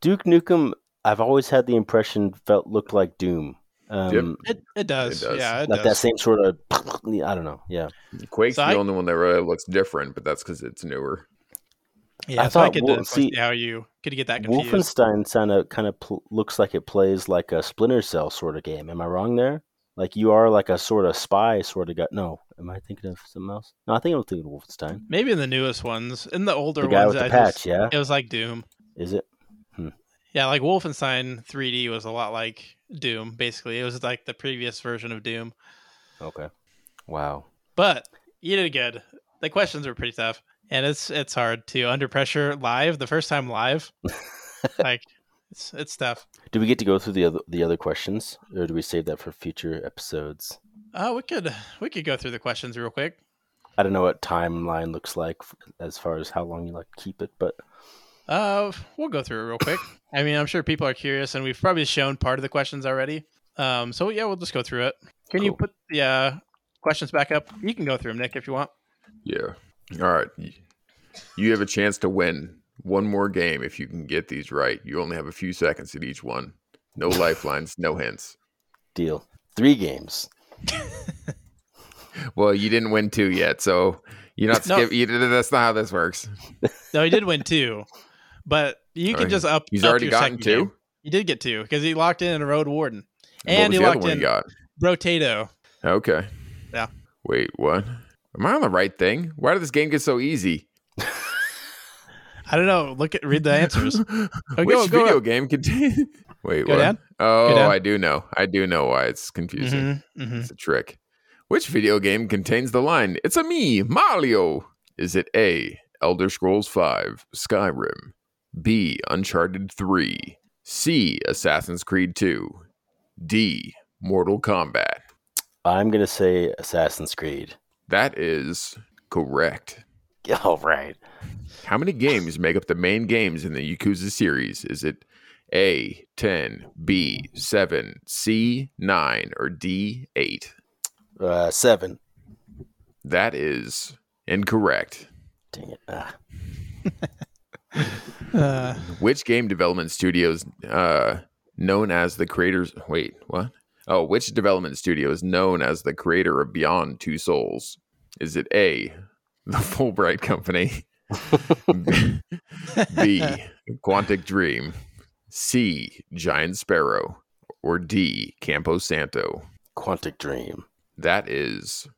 Duke Nukem, I've always had the impression felt looked like Doom. Um, It, it does. It does. Yeah, it like that same sort of, I don't know. Yeah. Quake's So the I- only one that really looks different, but that's because it's newer. Yeah, I so I thought could Wol- see, how you could get that confused. Wolfenstein kind of kind of pl- looks like it plays like a Splinter Cell sort of game. Am I wrong there? Like you are like a sort of spy sort of guy. No, am I thinking of something else? No, I think I'm thinking of Wolfenstein. Maybe in the newest ones. In the older The guy ones, with the I patch, just- yeah. it was like Doom. Is it? Hmm. Yeah, like Wolfenstein 3D was a lot like Doom. Basically, it was like the previous version of Doom. Okay. Wow. But you did good. The questions were pretty tough, and it's it's hard to under pressure live the first time live. like it's it's tough. Do we get to go through the other the other questions, or do we save that for future episodes? Uh, we could we could go through the questions real quick. I don't know what timeline looks like as far as how long you like to keep it, but Uh, we'll go through it real quick. I mean, I'm sure people are curious, and we've probably shown part of the questions already. Um, so yeah, we'll just go through it. Can you put the uh, questions back up? You can go through them, Nic, if you want. Yeah. All right. You have a chance to win one more game if you can get these right. You only have a few seconds at each one. No lifelines, no hints. deal. Three games. Well, you didn't win two yet, so you're not No. skip. You, that's not how this works. No, he did win two, but you can Oh, just up. He's up already your gotten second two. game. You did get two because he locked in a road warden, what and was he the other locked one in you got? Brotato. Okay. Yeah. Wait, what? Am I on the right thing? Why did this game get so easy? I don't know. Look at read the answers. Which go- go video up. game contains? Wait, Go what? down. Oh, down. I do know. I do know why it's confusing. Mhm, mhm. It's a trick. Which video game contains the line, It's a me, Mario? Is it A, Elder Scrolls Five, Skyrim, B, Uncharted 3, C, Assassin's Creed 2, D, Mortal Kombat? I'm gonna say Assassin's Creed. That is correct. All right. How many games make up the main games in the Yakuza series? Is it A, 10, B, 7, C, 9, or D, 8? Uh, seven. That is incorrect. Dang it. Ah. Uh, Which game development studios uh known as the creators wait, what? Oh, which development studio is known as the creator of Beyond Two Souls? Is it A, the Fulbright Company? B, Quantic Dream, C, Giant Sparrow, or D, Campo Santo? Quantic Dream. That is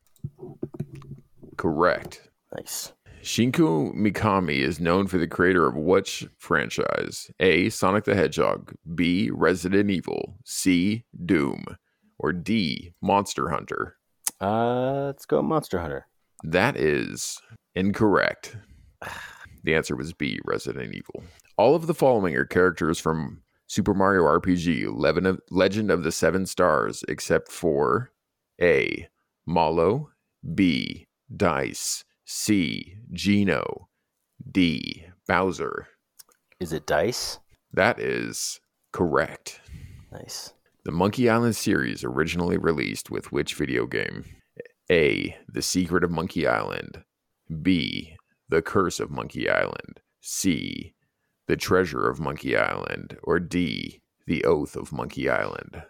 correct. Nice. Shinku Mikami is known for the creator of which franchise? A. Sonic the Hedgehog, B. Resident Evil, C. Doom, or D. Monster Hunter? Uh, let's go Monster Hunter. That is incorrect. The answer was B. Resident Evil. All of the following are characters from Super Mario RPG Legend of the Seven Stars, except for A. Mallow, B. Dice, C. Geno, D. Bowser. Is it Dice? That is correct. Nice. The Monkey Island series originally released with which video game? A. The Secret of Monkey Island. B. The Curse of Monkey Island. C. The Treasure of Monkey Island. Or D. The Oath of Monkey Island.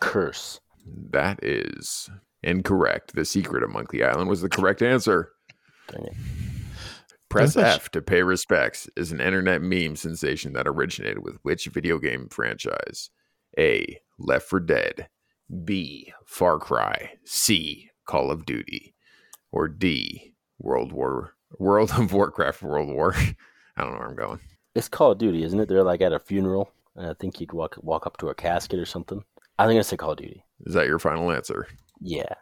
Curse. That is incorrect. The Secret of Monkey Island was the correct answer. Dang it. Press That's F to pay respects is an internet meme sensation that originated with which video game franchise? A. Left 4 Dead. B. Far Cry. C. Call of Duty. Or D. World War World of Warcraft World War. I don't know where I'm going. It's Call of Duty, isn't it? They're like at a funeral, and I think you'd walk walk up to a casket or something. I think I say Call of Duty. Is that your final answer? Yeah,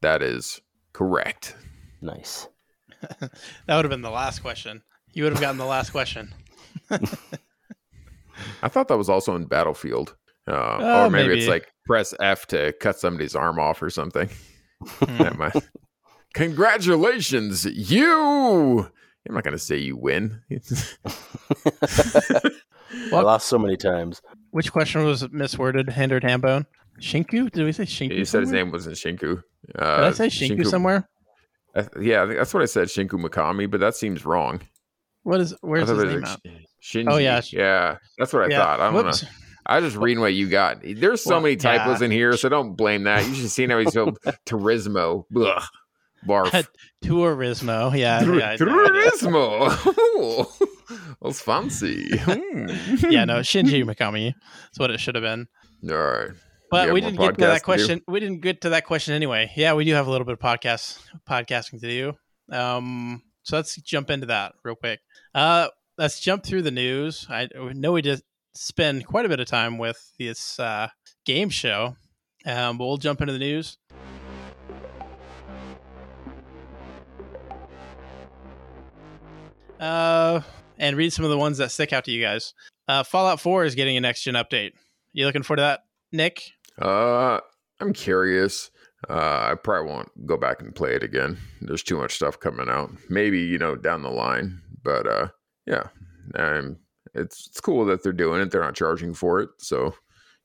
That is correct. nice. that would have been the last question. You would have gotten the last question. I thought that was also in Battlefield. Uh, Oh, or maybe, maybe. it's like press F to cut somebody's arm off or something. Hmm. That might- Congratulations, you. I'm not going to say you win. I lost so many times. Which question was misworded? Hindered Hambone? Shinku? Did we say Shinku? you said his name wasn't Shinku. Did Uh, I say Shinku, somewhere? I th- yeah, I think that's what I said, Shinku Mikami, but that seems wrong. What is? Where's his name like Shinji. Oh, yeah. yeah, that's what I thought. I don't Whoops. know. I just reading what you got. There's so Well, many typos yeah. in here, so don't blame that. You should have seen how he spelled Turismo. Ugh. Barf. Tourismo. Yeah. Tur- yeah, Turismo. That's fancy. Hmm. yeah, no, Shinji Mikami. That's what it should have been. All right. But we didn't get to that to question. We didn't get to that question anyway. Yeah, we do have a little bit of podcast podcasting to do. Um, so let's jump into that real quick. Uh, let's jump through the news. I know we did spend quite a bit of time with this uh, game show, um, but we'll jump into the news. Uh, and read some of the ones that stick out to you guys. Uh, Fallout 4 is getting a next gen update. You looking forward to that, Nic? Uh, I'm curious. Uh, I probably won't go back and play it again. There's too much stuff coming out. Maybe you know down the line, but uh, yeah, um, it's it's cool that they're doing it. They're not charging for it, so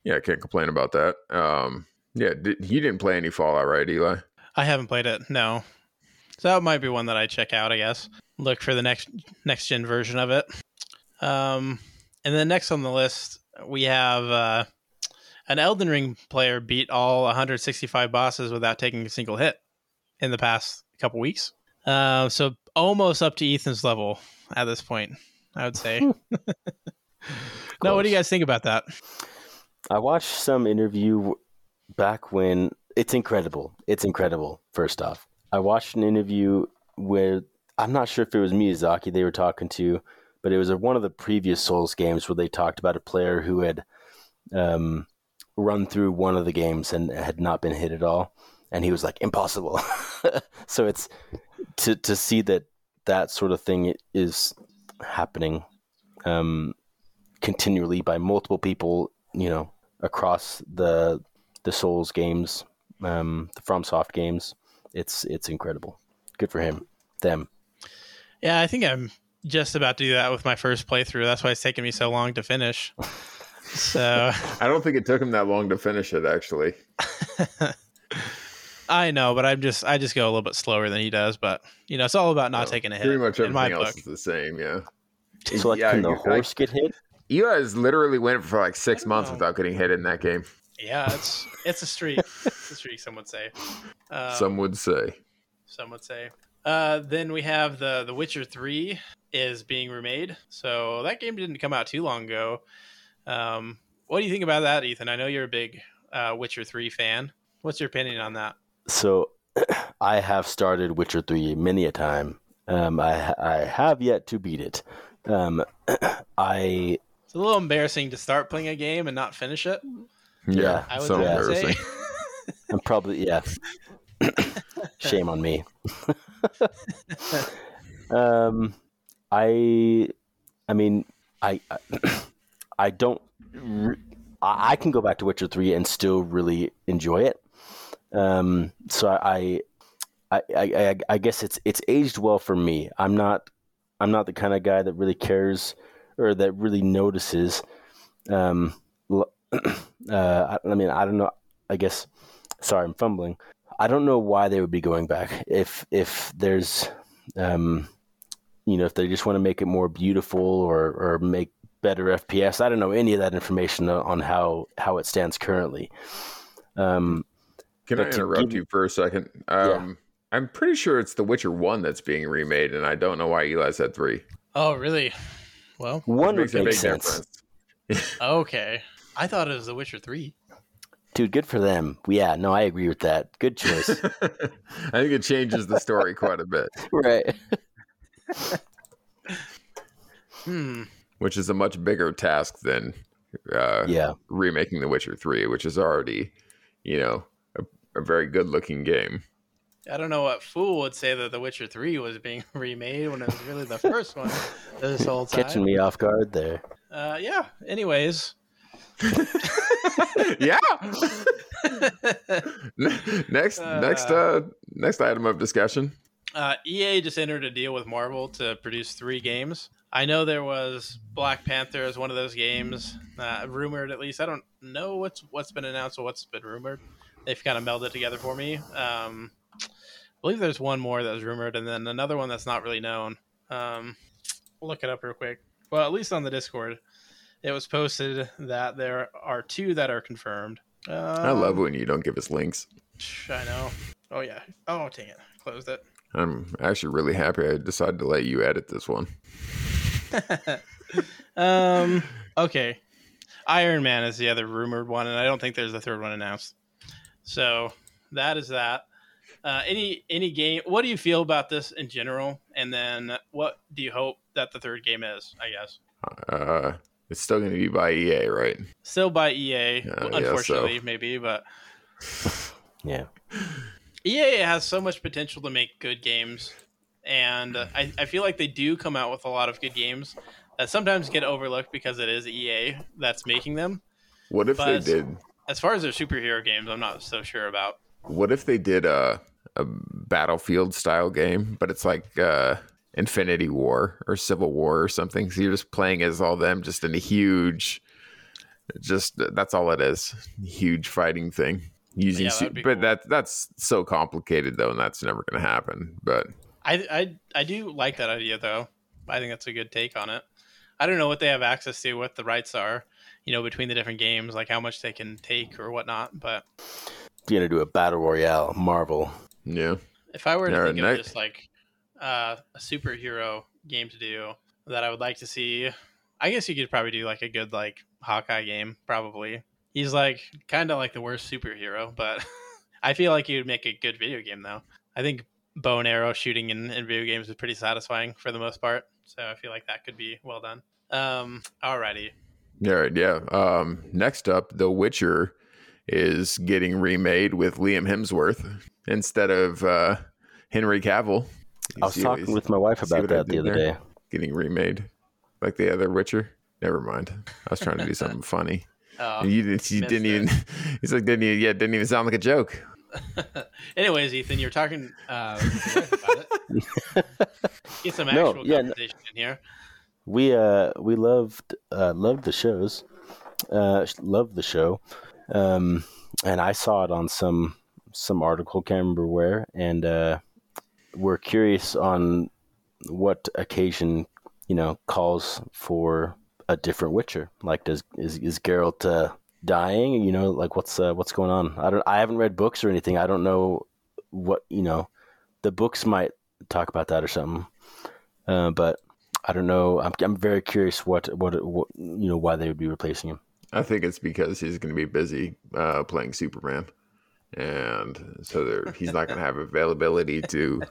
yeah, I can't complain about that. Um, yeah, did, you didn't play any Fallout, right, Eli? I haven't played it. No. So that might be one that I check out, I guess. Look for the next next gen version of it. Um, and then next on the list, we have uh, an Elden Ring player beat all 165 bosses without taking a single hit in the past couple weeks. Uh, so almost up to Ethan's level at this point, I would say. no, what do you guys think about that? I watched some interview back when it's incredible. It's incredible. First off, I watched an interview where I'm not sure if it was Miyazaki they were talking to, but it was a, one of the previous Souls games where they talked about a player who had um, run through one of the games and had not been hit at all, and he was like impossible. so it's to to see that that sort of thing is happening um, continually by multiple people, you know, across the the Souls games, um, the FromSoft games. It's it's incredible. Good for him. Them. Yeah, I think I'm just about to do that with my first playthrough. That's why it's taken me so long to finish. So I don't think it took him that long to finish it. Actually, I know, but I'm just I just go a little bit slower than he does. But you know, it's all about not So, taking a hit. pretty much in my everything else book. is the same. Yeah. So like, Yeah, can the you- horse get hit? Eli's literally went for like six months know. without getting hit in that game. Yeah, it's it's a streak. it's a streak. Some would say. Um, Some would say. some would say. Uh, then we have the The Witcher Three is being remade. So that game didn't come out too long ago. Um, what do you think about that, Ethan? I know you're a big uh, Witcher Three fan. What's your opinion on that? So I have started Witcher three many a time, Um, I I have yet to beat it. Um, I It's a little embarrassing to start playing a game and not finish it. Yeah, I would so say. embarrassing. I'm probably yeah. Shame on me. um, I, I mean, I, I, I don't. I can go back to Witcher three and still really enjoy it. Um, so I, I, I, I, guess it's it's aged well for me. I'm not, I'm not the kind of guy that really cares or that really notices. Um, uh, I, I mean, I don't know. I guess sorry, I'm fumbling. I don't know why they would be going back. If if there's, um, you know, if they just want to make it more beautiful or or make better FPS. I don't know any of that information on how how it stands currently. Um, Can I interrupt give- you for a second? Um, I'm pretty sure it's The Witcher One that's being remade, and I don't know why Eli said three. Oh, really? Well, one Makes would a make big sense, difference. okay. I thought it was The Witcher 3. dude. Good for them. Yeah, no, I agree with that. Good choice. I think it changes the story quite a bit, right. Hmm. Which is a much bigger task than uh, Yeah. remaking The Witcher Three, which is already, you know, a, a very good-looking game. I don't know what fool would say that The Witcher 3 was being remade when it was really the first one this whole time. Catching me off guard there. Uh, yeah. Anyways. yeah. next, next, uh, next item of discussion. Uh, EA just entered a deal with Marvel to produce three games. I know there was Black Panther as one of those games, uh, rumored at least. I don't know what's what's been announced or what's been rumored. They've kind of melded together for me. Um, I believe there's one more that was rumored, and then another one that's not really known. Um, we'll look it up real quick. Well, at least on the Discord, it was posted that there are two that are confirmed. Um, I love when you don't give us links. I know. Oh yeah. Oh dang it! Closed it. I'm actually really happy I decided to let you edit this one. um. Okay. Iron Man is the other rumored one, and I don't think there's a third one announced. So that is that. Uh, any any game? What do you feel about this in general? And then what do you hope that the third game is? I guess Uh, it's still going to be by EA, right? still by EA, Yeah, I guess unfortunately, so. maybe, but Yeah. EA has so much potential to make good games, and uh, I, I feel like they do come out with a lot of good games that sometimes get overlooked because it is EA that's making them. What if But- they did? As far as their superhero games, I'm not so sure about. What if they did a a battlefield style game, but it's like uh, Infinity War or Civil War or something? So you're just playing as all them, just in a huge, just that's all it is, huge fighting thing. Using, Yeah, su- but cool. that that's so complicated though, and that's never going to happen. But I, I I do like that idea though. I think that's a good take on it. I don't know what they have access to, what the rights are, you know, between the different games, like how much they can take or whatnot. But You're gonna do a battle royale, Marvel. yeah, if I were to Yeah, think ne- of just like uh, a superhero game to do that I would like to see, I guess you could probably do like a good like Hawkeye game. Probably he's like kind of like the worst superhero, but I feel like he would make a good video game though. I think bow and arrow shooting in, in video games is pretty satisfying for the most part. So I feel like that could be well done. Um, alrighty. All right, yeah. Um, next up, The Witcher is getting remade with Liam Hemsworth instead of uh, Henry Cavill. You I was talking with my wife about that the other there? day. Getting remade like the other Witcher. Never mind. I was trying to do something funny. And you, didn't- you missed didn't even. He's like, didn't even, yeah, didn't even sound like a joke. Anyways, Ethan, you're talking uh, with your wife about it. Get some No, actual yeah, no- conversation in here. We uh we loved uh loved the shows, uh loved the show, um and I saw it on some some article can't remember where and uh we're curious on what occasion you know calls for a different Witcher. Like, does is is Geralt uh, dying? You know, like what's uh, what's going on? I don't. I haven't read books or anything. I don't know what you know. The books might talk about that or something, uh, but I don't know. I'm I'm very curious what what, what you know why they would be replacing him. I think it's because he's going to be busy uh, playing Superman, and so there, he's not going to have availability to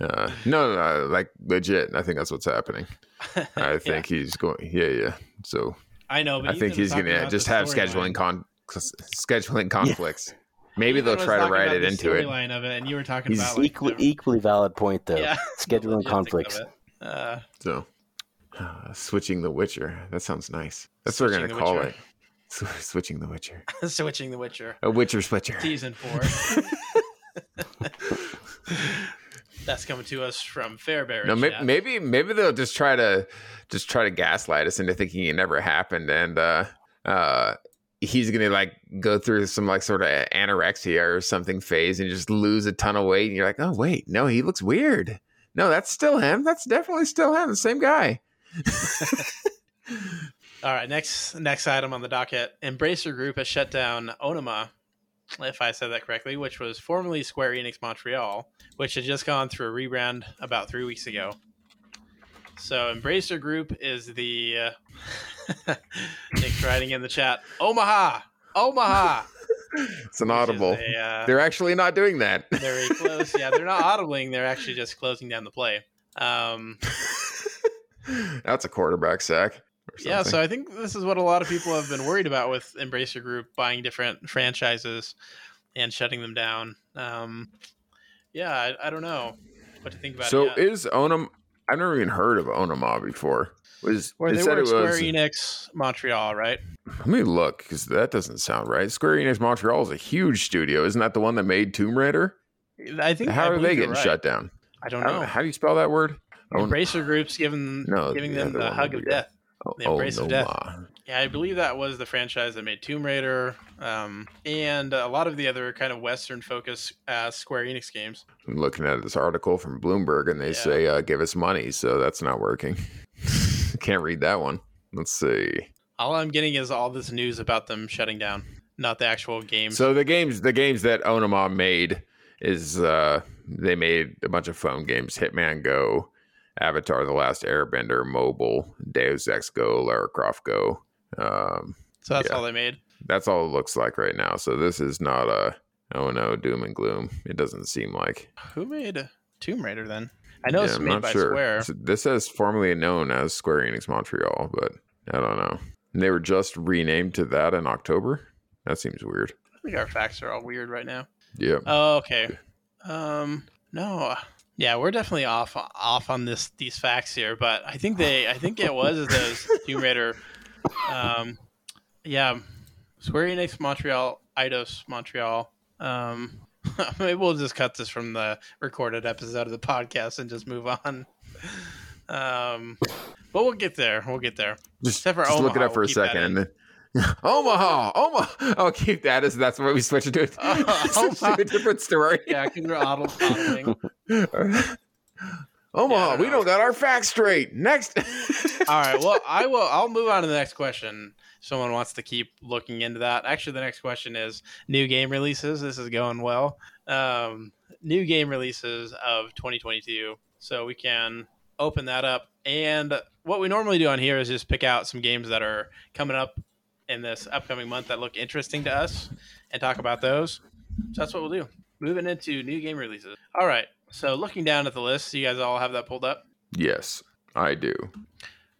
Uh, no, no, no, like legit. I think that's what's happening. I Yeah, think he's going. Yeah, yeah. So I know, but I think he's gonna just have storyline. scheduling con scheduling conflicts. Maybe Ethan they'll try to talking write about it the into it. storyline of it, and you were talking He's about like, Equally, the- equally valid point though. yeah, Scheduling conflicts. Uh, So uh, switching the Witcher. That sounds nice. That's what we're gonna call Witcher. it. Sw- switching the Witcher. switching the Witcher A Witcher switcher. season four. That's coming to us from Fairbury. No, may- chat. maybe maybe they'll just try to just try to gaslight us into thinking it never happened, and uh, uh, he's gonna like go through some like sort of anorexia or something phase and just lose a ton of weight, and you're like, oh wait, no, he looks weird. No, that's still him. That's definitely still him. The same guy. All right, next next item on the docket. Embracer Group has shut down Onoma, if I said that correctly, which was formerly Square Enix Montreal, which had just gone through a rebrand about three weeks ago. So Embracer Group is the uh, Nick's writing in the chat. Omaha, Omaha. It's an audible. a, uh, They're actually not doing that. very close. Yeah, they're not audibling. They're actually just closing down the play. Um, That's a quarterback sack. Yeah, so I think this is what a lot of people have been worried about with Embracer Group buying different franchises and shutting them down. Um, yeah, I, I don't know what to think about So is Onam? I've never even heard of Onama before. Was Or they said were it Square was? Enix Montreal, right? Let me look because that doesn't sound right. Square Enix Montreal is a huge studio. Isn't that the one that made Tomb Raider? I think. How I are they getting right. shut down? I don't I know. know. How do you spell that word? Embracer Group's giving No, giving them other the hug of death. Oh, the Embrace of Death. Yeah, I believe that was the franchise that made Tomb Raider, um, and a lot of the other kind of Western focused uh, Square Enix games. I'm looking at this article from Bloomberg, and they Yeah. say uh, give us money, so that's not working. Can't read that one. Let's see. All I'm getting is all this news about them shutting down, not the actual game. So the games, the games that Onoma made is uh, they made a bunch of phone games: Hitman Go, Avatar: The Last Airbender, Mobile, Deus Ex Go, Lara Croft Go. Um, So that's Yeah. all they made. that's all it looks like right now. So this is not a oh no doom and gloom. It doesn't seem like. Who made Tomb Raider then? I know Yeah, it's I'm made not by sure. Square. So this is formerly known as Square Enix Montreal, but I don't know. And they were just renamed to that in October. That seems weird. I think our facts are all weird right now. Yeah. Oh, okay. Um, no. Yeah, we're definitely off off on this these facts here, but I think they I think it was those Tomb Raider. Um, yeah, Square Enix Montreal, Eidos Montreal. Um, maybe we'll just cut this from the recorded episode of the podcast and just move on. Um, but we'll get there. We'll get there. Just, just look it up for we'll a second Omaha, Omaha. I'll keep that as that's what we switch it to. To a different story. Yeah, because we're audible. audibling. Omaha, Yeah, I we don't don't got our facts straight. Next. All right. Well, I will. I'll move on to the next question. Someone wants to keep looking into that. Actually, the next question is new game releases. This is going well. Um, new game releases of 2022. So we can open that up. And what we normally do on here is just pick out some games that are coming up in this upcoming month that look interesting to us and talk about those. So that's what we'll do. Moving into new game releases. All right. So looking down at the list, you guys all have that pulled up. yes, I do.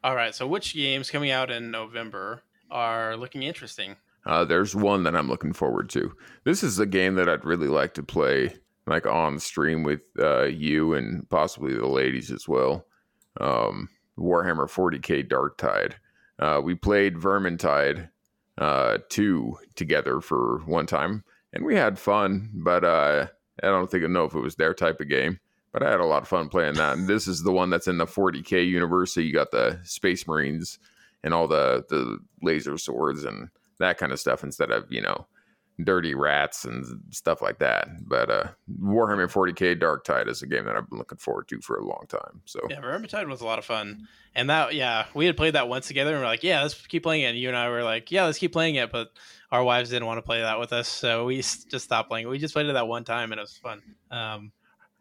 All right. So, which games coming out in November are looking interesting? Uh, there's one that I'm looking forward to. This is a game that I'd really like to play, like on stream with uh, you and possibly the ladies as well. Um, Warhammer 40k Dark Tide. Uh, we played Vermintide uh, 2 together for one time, and we had fun, but uh, I don't think I know if it was their type of game. But I had a lot of fun playing that. And this is the one that's in the 40k universe. So you got the Space Marines and all the the laser swords and that kind of stuff instead of you know dirty rats and stuff like that. But uh, Warhammer 40k Dark Tide is a game that I've been looking forward to for a long time. So Yeah, Vermintide was a lot of fun. And that, yeah, we had played that once together and we're like, yeah, let's keep playing it. And you and I were like, yeah, let's keep playing it. But our wives didn't want to play that with us. So we just stopped playing it. We just played it that one time and it was fun. Um,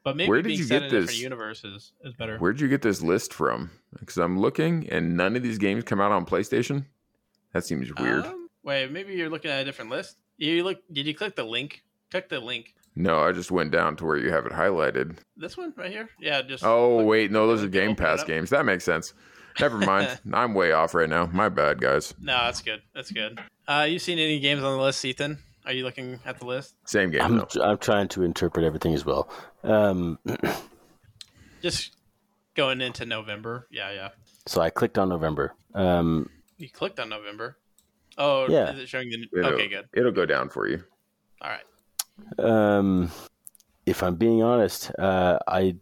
but maybe Where did being you get in this? universes is better. where'd you get this list from? Because I'm looking and none of these games come out on PlayStation. That seems weird. Um, wait, maybe you're looking at a different list. You look? Did you click the link? Click the link. No, I just went down to where you have it highlighted. This one right here? Yeah, just. Oh look- wait, no, those are Game Pass games. That makes sense. Never mind. I'm way off right now. My bad, guys. No, that's good. That's good. Uh, you seen any games on the list, Ethan? Are you looking at the list? Same game I'm, though. I'm trying to interpret everything as well. Um, Just going into November. Yeah, yeah. so I clicked on November. Um, You clicked on November. Oh, Yeah. is it showing the? It'll, Okay, good. It'll go down for you. All right. Um, if I'm being honest, uh, I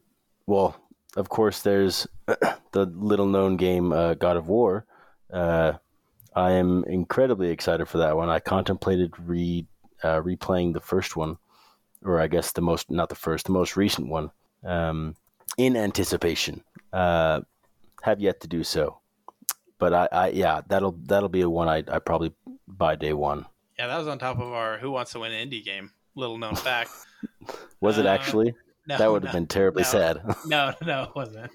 well, of course, there's the little known game uh, God of War. Uh, I am incredibly excited for that one. I contemplated re uh, replaying the first one, or I guess the most not the first, the most recent one, um, in anticipation. Uh, have yet to do so, but I, I yeah, that'll that'll be a one I I probably buy day one. Yeah, that was on top of our Who Wants to Win an Indie game. Little known fact. Was it Uh, actually? No, that would have no, been terribly no. sad. no, no, it wasn't.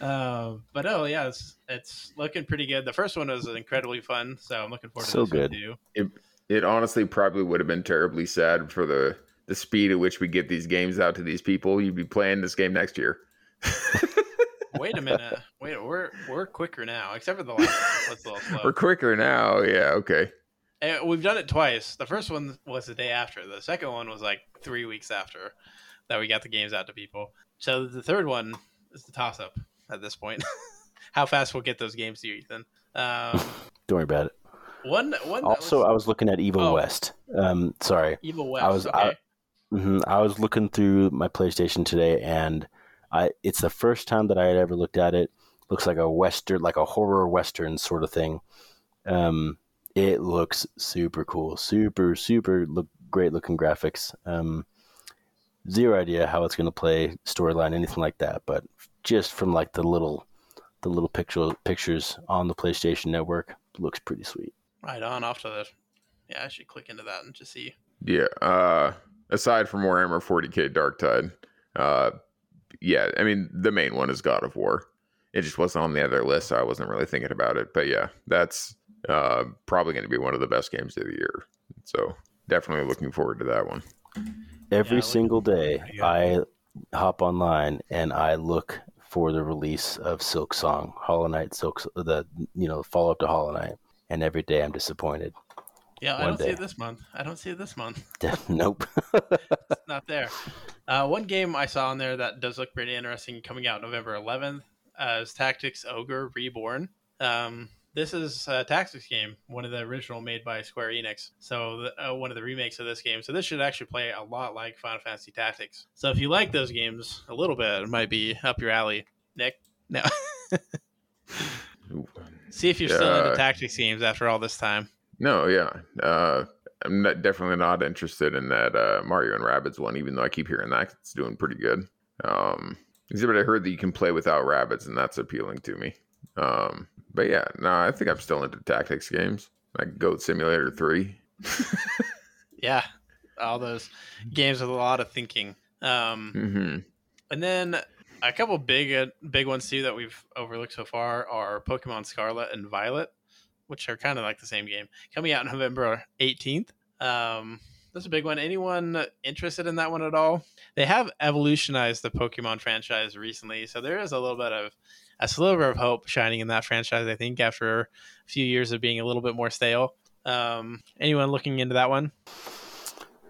Um, but oh yeah, it's it's looking pretty good. The first one was incredibly fun, so I'm looking forward to So this one good. too. It honestly probably would have been terribly sad for the the speed at which we get these games out to these people. You'd be playing this game next year. Wait a minute. Wait, we're we're quicker now, except for the last one was a little slow. We're quicker now. Yeah. Okay. Eh, We've done it twice. The first one was the day after. The second one was like three weeks after that we got the games out to people. So the third one is the toss up at this point. How fast we'll get those games to you, Ethan? Um, Don't worry about it. one one Also, was I was looking at Evil Oh. West. Um, sorry, Evil West. I was- okay. I- hmm I was looking through my PlayStation today, and I it's the first time that I had ever looked at it. Looks like a western, like a horror western sort of thing. Um, it looks super cool, super super look great looking graphics. Um, zero idea how it's going to play storyline, anything like that, but just from like the little the little picture pictures on the PlayStation Network, looks pretty sweet. Right on, off to the. Yeah, I should click into that and just see. Yeah. Uh, aside from Warhammer 40k Dark Tide, uh, yeah, I mean the main one is God of War. It just wasn't on the other list, so I wasn't really thinking about it. But yeah, that's uh, probably going to be one of the best games of the year. So definitely looking forward to that one. Every looking single day. I hop online and I look for the release of Silk Song, Hollow Knight, Silk, the you know follow up to Hollow Knight, and every day I'm disappointed. Yeah, I don't see it this month. I don't see it this month. nope. It's not there. Uh, one game I saw on there that does look pretty interesting coming out November 11th uh, is Tactics Ogre Reborn. Um, this is a Tactics game, one of the original made by Square Enix. So the, uh, one of the remakes of this game. So this should actually play a lot like Final Fantasy Tactics. So if you like those games a little bit, it might be up your alley. Nick, no. See if you're still into Tactics games after all this time. No, yeah. Uh, I'm not, definitely not interested in that uh, Mario and Rabbids one, even though I keep hearing that it's doing pretty good. Um, except I heard that you can play without rabbits, and that's appealing to me. Um, but yeah, no, I think I'm still into tactics games, like Goat Simulator 3. Yeah, all those games with a lot of thinking. Um, hmm And then a couple big uh, big ones too that we've overlooked so far are Pokemon Scarlet and Violet, which are kind of like the same game, coming out November 18th. Um, that's a big one. Anyone interested in that one at all? They have evolutionized the Pokemon franchise recently, so there is a little bit of a sliver of hope shining in that franchise. I think after a few years of being a little bit more stale. Um, anyone looking into that one?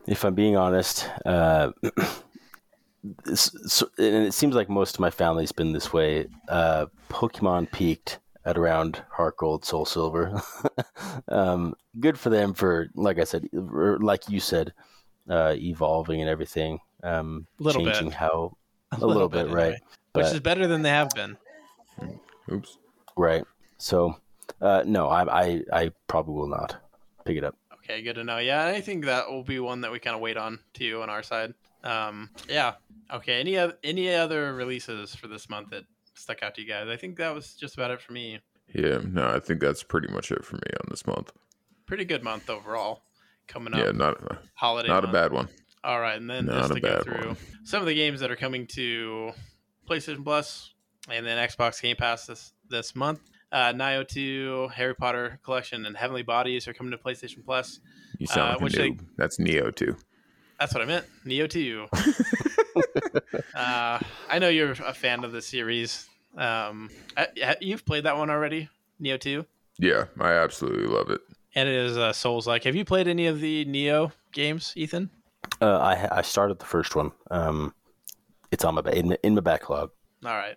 If I'm being honest, uh, so, and it seems like most of my family's been this way. Uh, Pokemon peaked at around Heart Gold, Soul Silver. um, good for them for, like I said, like you said, uh, evolving and everything. Um, Little bit. changing how a little, bit, right? anyway. which is better than they have been. Oops. Right. So, uh, no, I, I, I probably will not pick it up. Okay, good to know. Yeah, I think that will be one that we kind of wait on to you on our side. Um, yeah. Okay. Any other any other releases for this month that stuck out to you guys? I think that was just about it for me. Yeah, no, I think that's pretty much it for me on this month. Pretty good month overall. Coming up, Yeah, not a, holiday. not a bad one. All right, and then Not just to go through one. some of the games that are coming to PlayStation Plus and then Xbox Game Pass this this month. Uh, Nioh 2, Harry Potter Collection, and Heavenly Bodies are coming to PlayStation Plus. You sound Uh, like a which they- That's Nioh too. That's what I meant. Nioh 2. uh, I know you're a fan of the series. Um, I- you've played that one already, Nioh 2? Yeah, I absolutely love it. And it is uh, Souls like. Have you played any of the Nioh games, Ethan? Uh, I I started the first one. Um, it's on my ba- in, in my backlog. All right.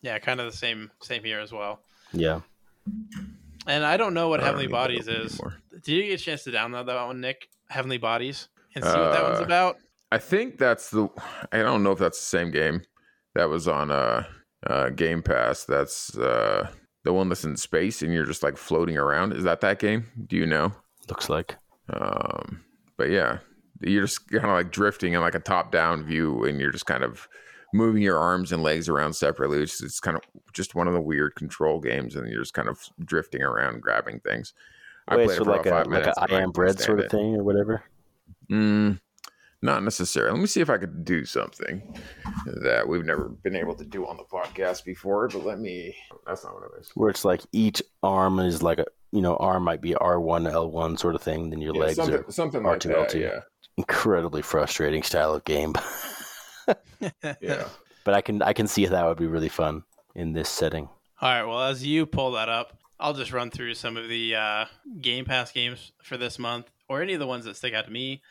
Yeah, kind of the same same here as well. Yeah. And I don't know what I Heavenly Bodies is. anymore. Did you get a chance to download that one, Nick? Heavenly Bodies? And see what that one's Uh, about? I think that's the. I don't know if that's the same game that was on uh, uh Game Pass. That's uh the one that's in space and you're just like floating around. Is that that game? Do you know? Looks like. Um, but yeah, you're just kind of like drifting in like a top-down view, and you're just kind of moving your arms and legs around separately. It's, it's kind of just one of the weird control games, and you're just kind of drifting around, grabbing things. I Wait, played so it for like a about five like minutes. a and I I am bread sort of it. thing or whatever. Mm, not necessarily. Let me see if I could do something that we've never been able to do on the podcast before. But let me. That's not what it is. Where it's like each arm is like a you know arm might be R one L one sort of thing. Then your Yeah, legs something, are something like R2, that. L2. Yeah, incredibly frustrating style of game. yeah. but I can I can see that would be really fun in this setting. All right. Well, as you pull that up, I'll just run through some of the uh, Game Pass games for this month, or any of the ones that stick out to me.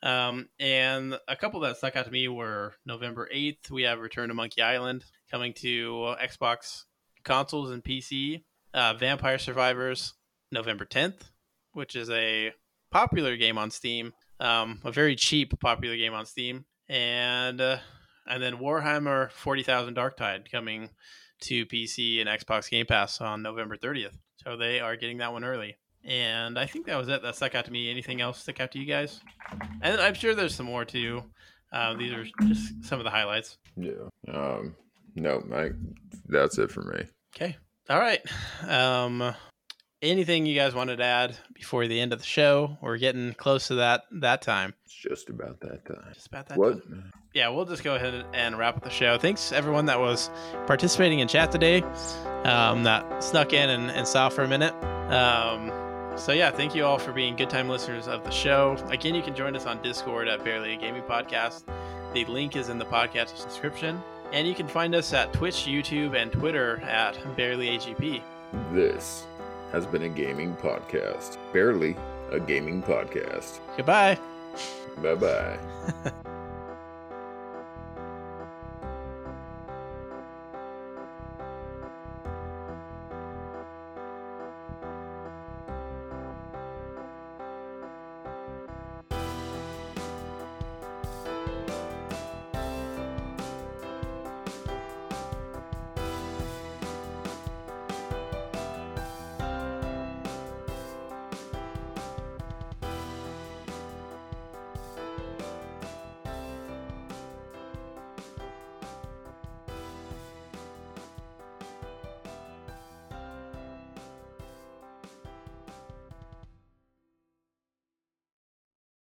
Um, and a couple that stuck out to me were November 8th, we have Return to Monkey Island coming to Xbox consoles and PC. Uh, Vampire Survivors, November 10th, which is a popular game on Steam, um, a very cheap popular game on Steam. And uh, and then Warhammer 40,000 Dark Tide coming to PC and Xbox Game Pass on November 30th. So they are getting that one early. And I think that was it. That stuck out to me. Anything else stick out to you guys? And I'm sure there's some more too. Uh, these are just some of the highlights. Yeah. Um, no, I, that's it for me. Okay. All right. Um, anything you guys wanted to add before the end of the show? We're getting close to that that time. It's just about that time. Just about that What? time. yeah, we'll just go ahead and wrap up the show. Thanks everyone that was participating in chat today, um, that snuck in and, and saw for a minute. Um, so yeah, thank you all for being good time listeners of the show. Again, you can join us on Discord at Bearly a Gaming Podcast. The link is in the podcast description, and you can find us at Twitch, YouTube, and Twitter at Bearly AGP. This has been a gaming podcast. Bearly a gaming podcast. Goodbye. Bye bye.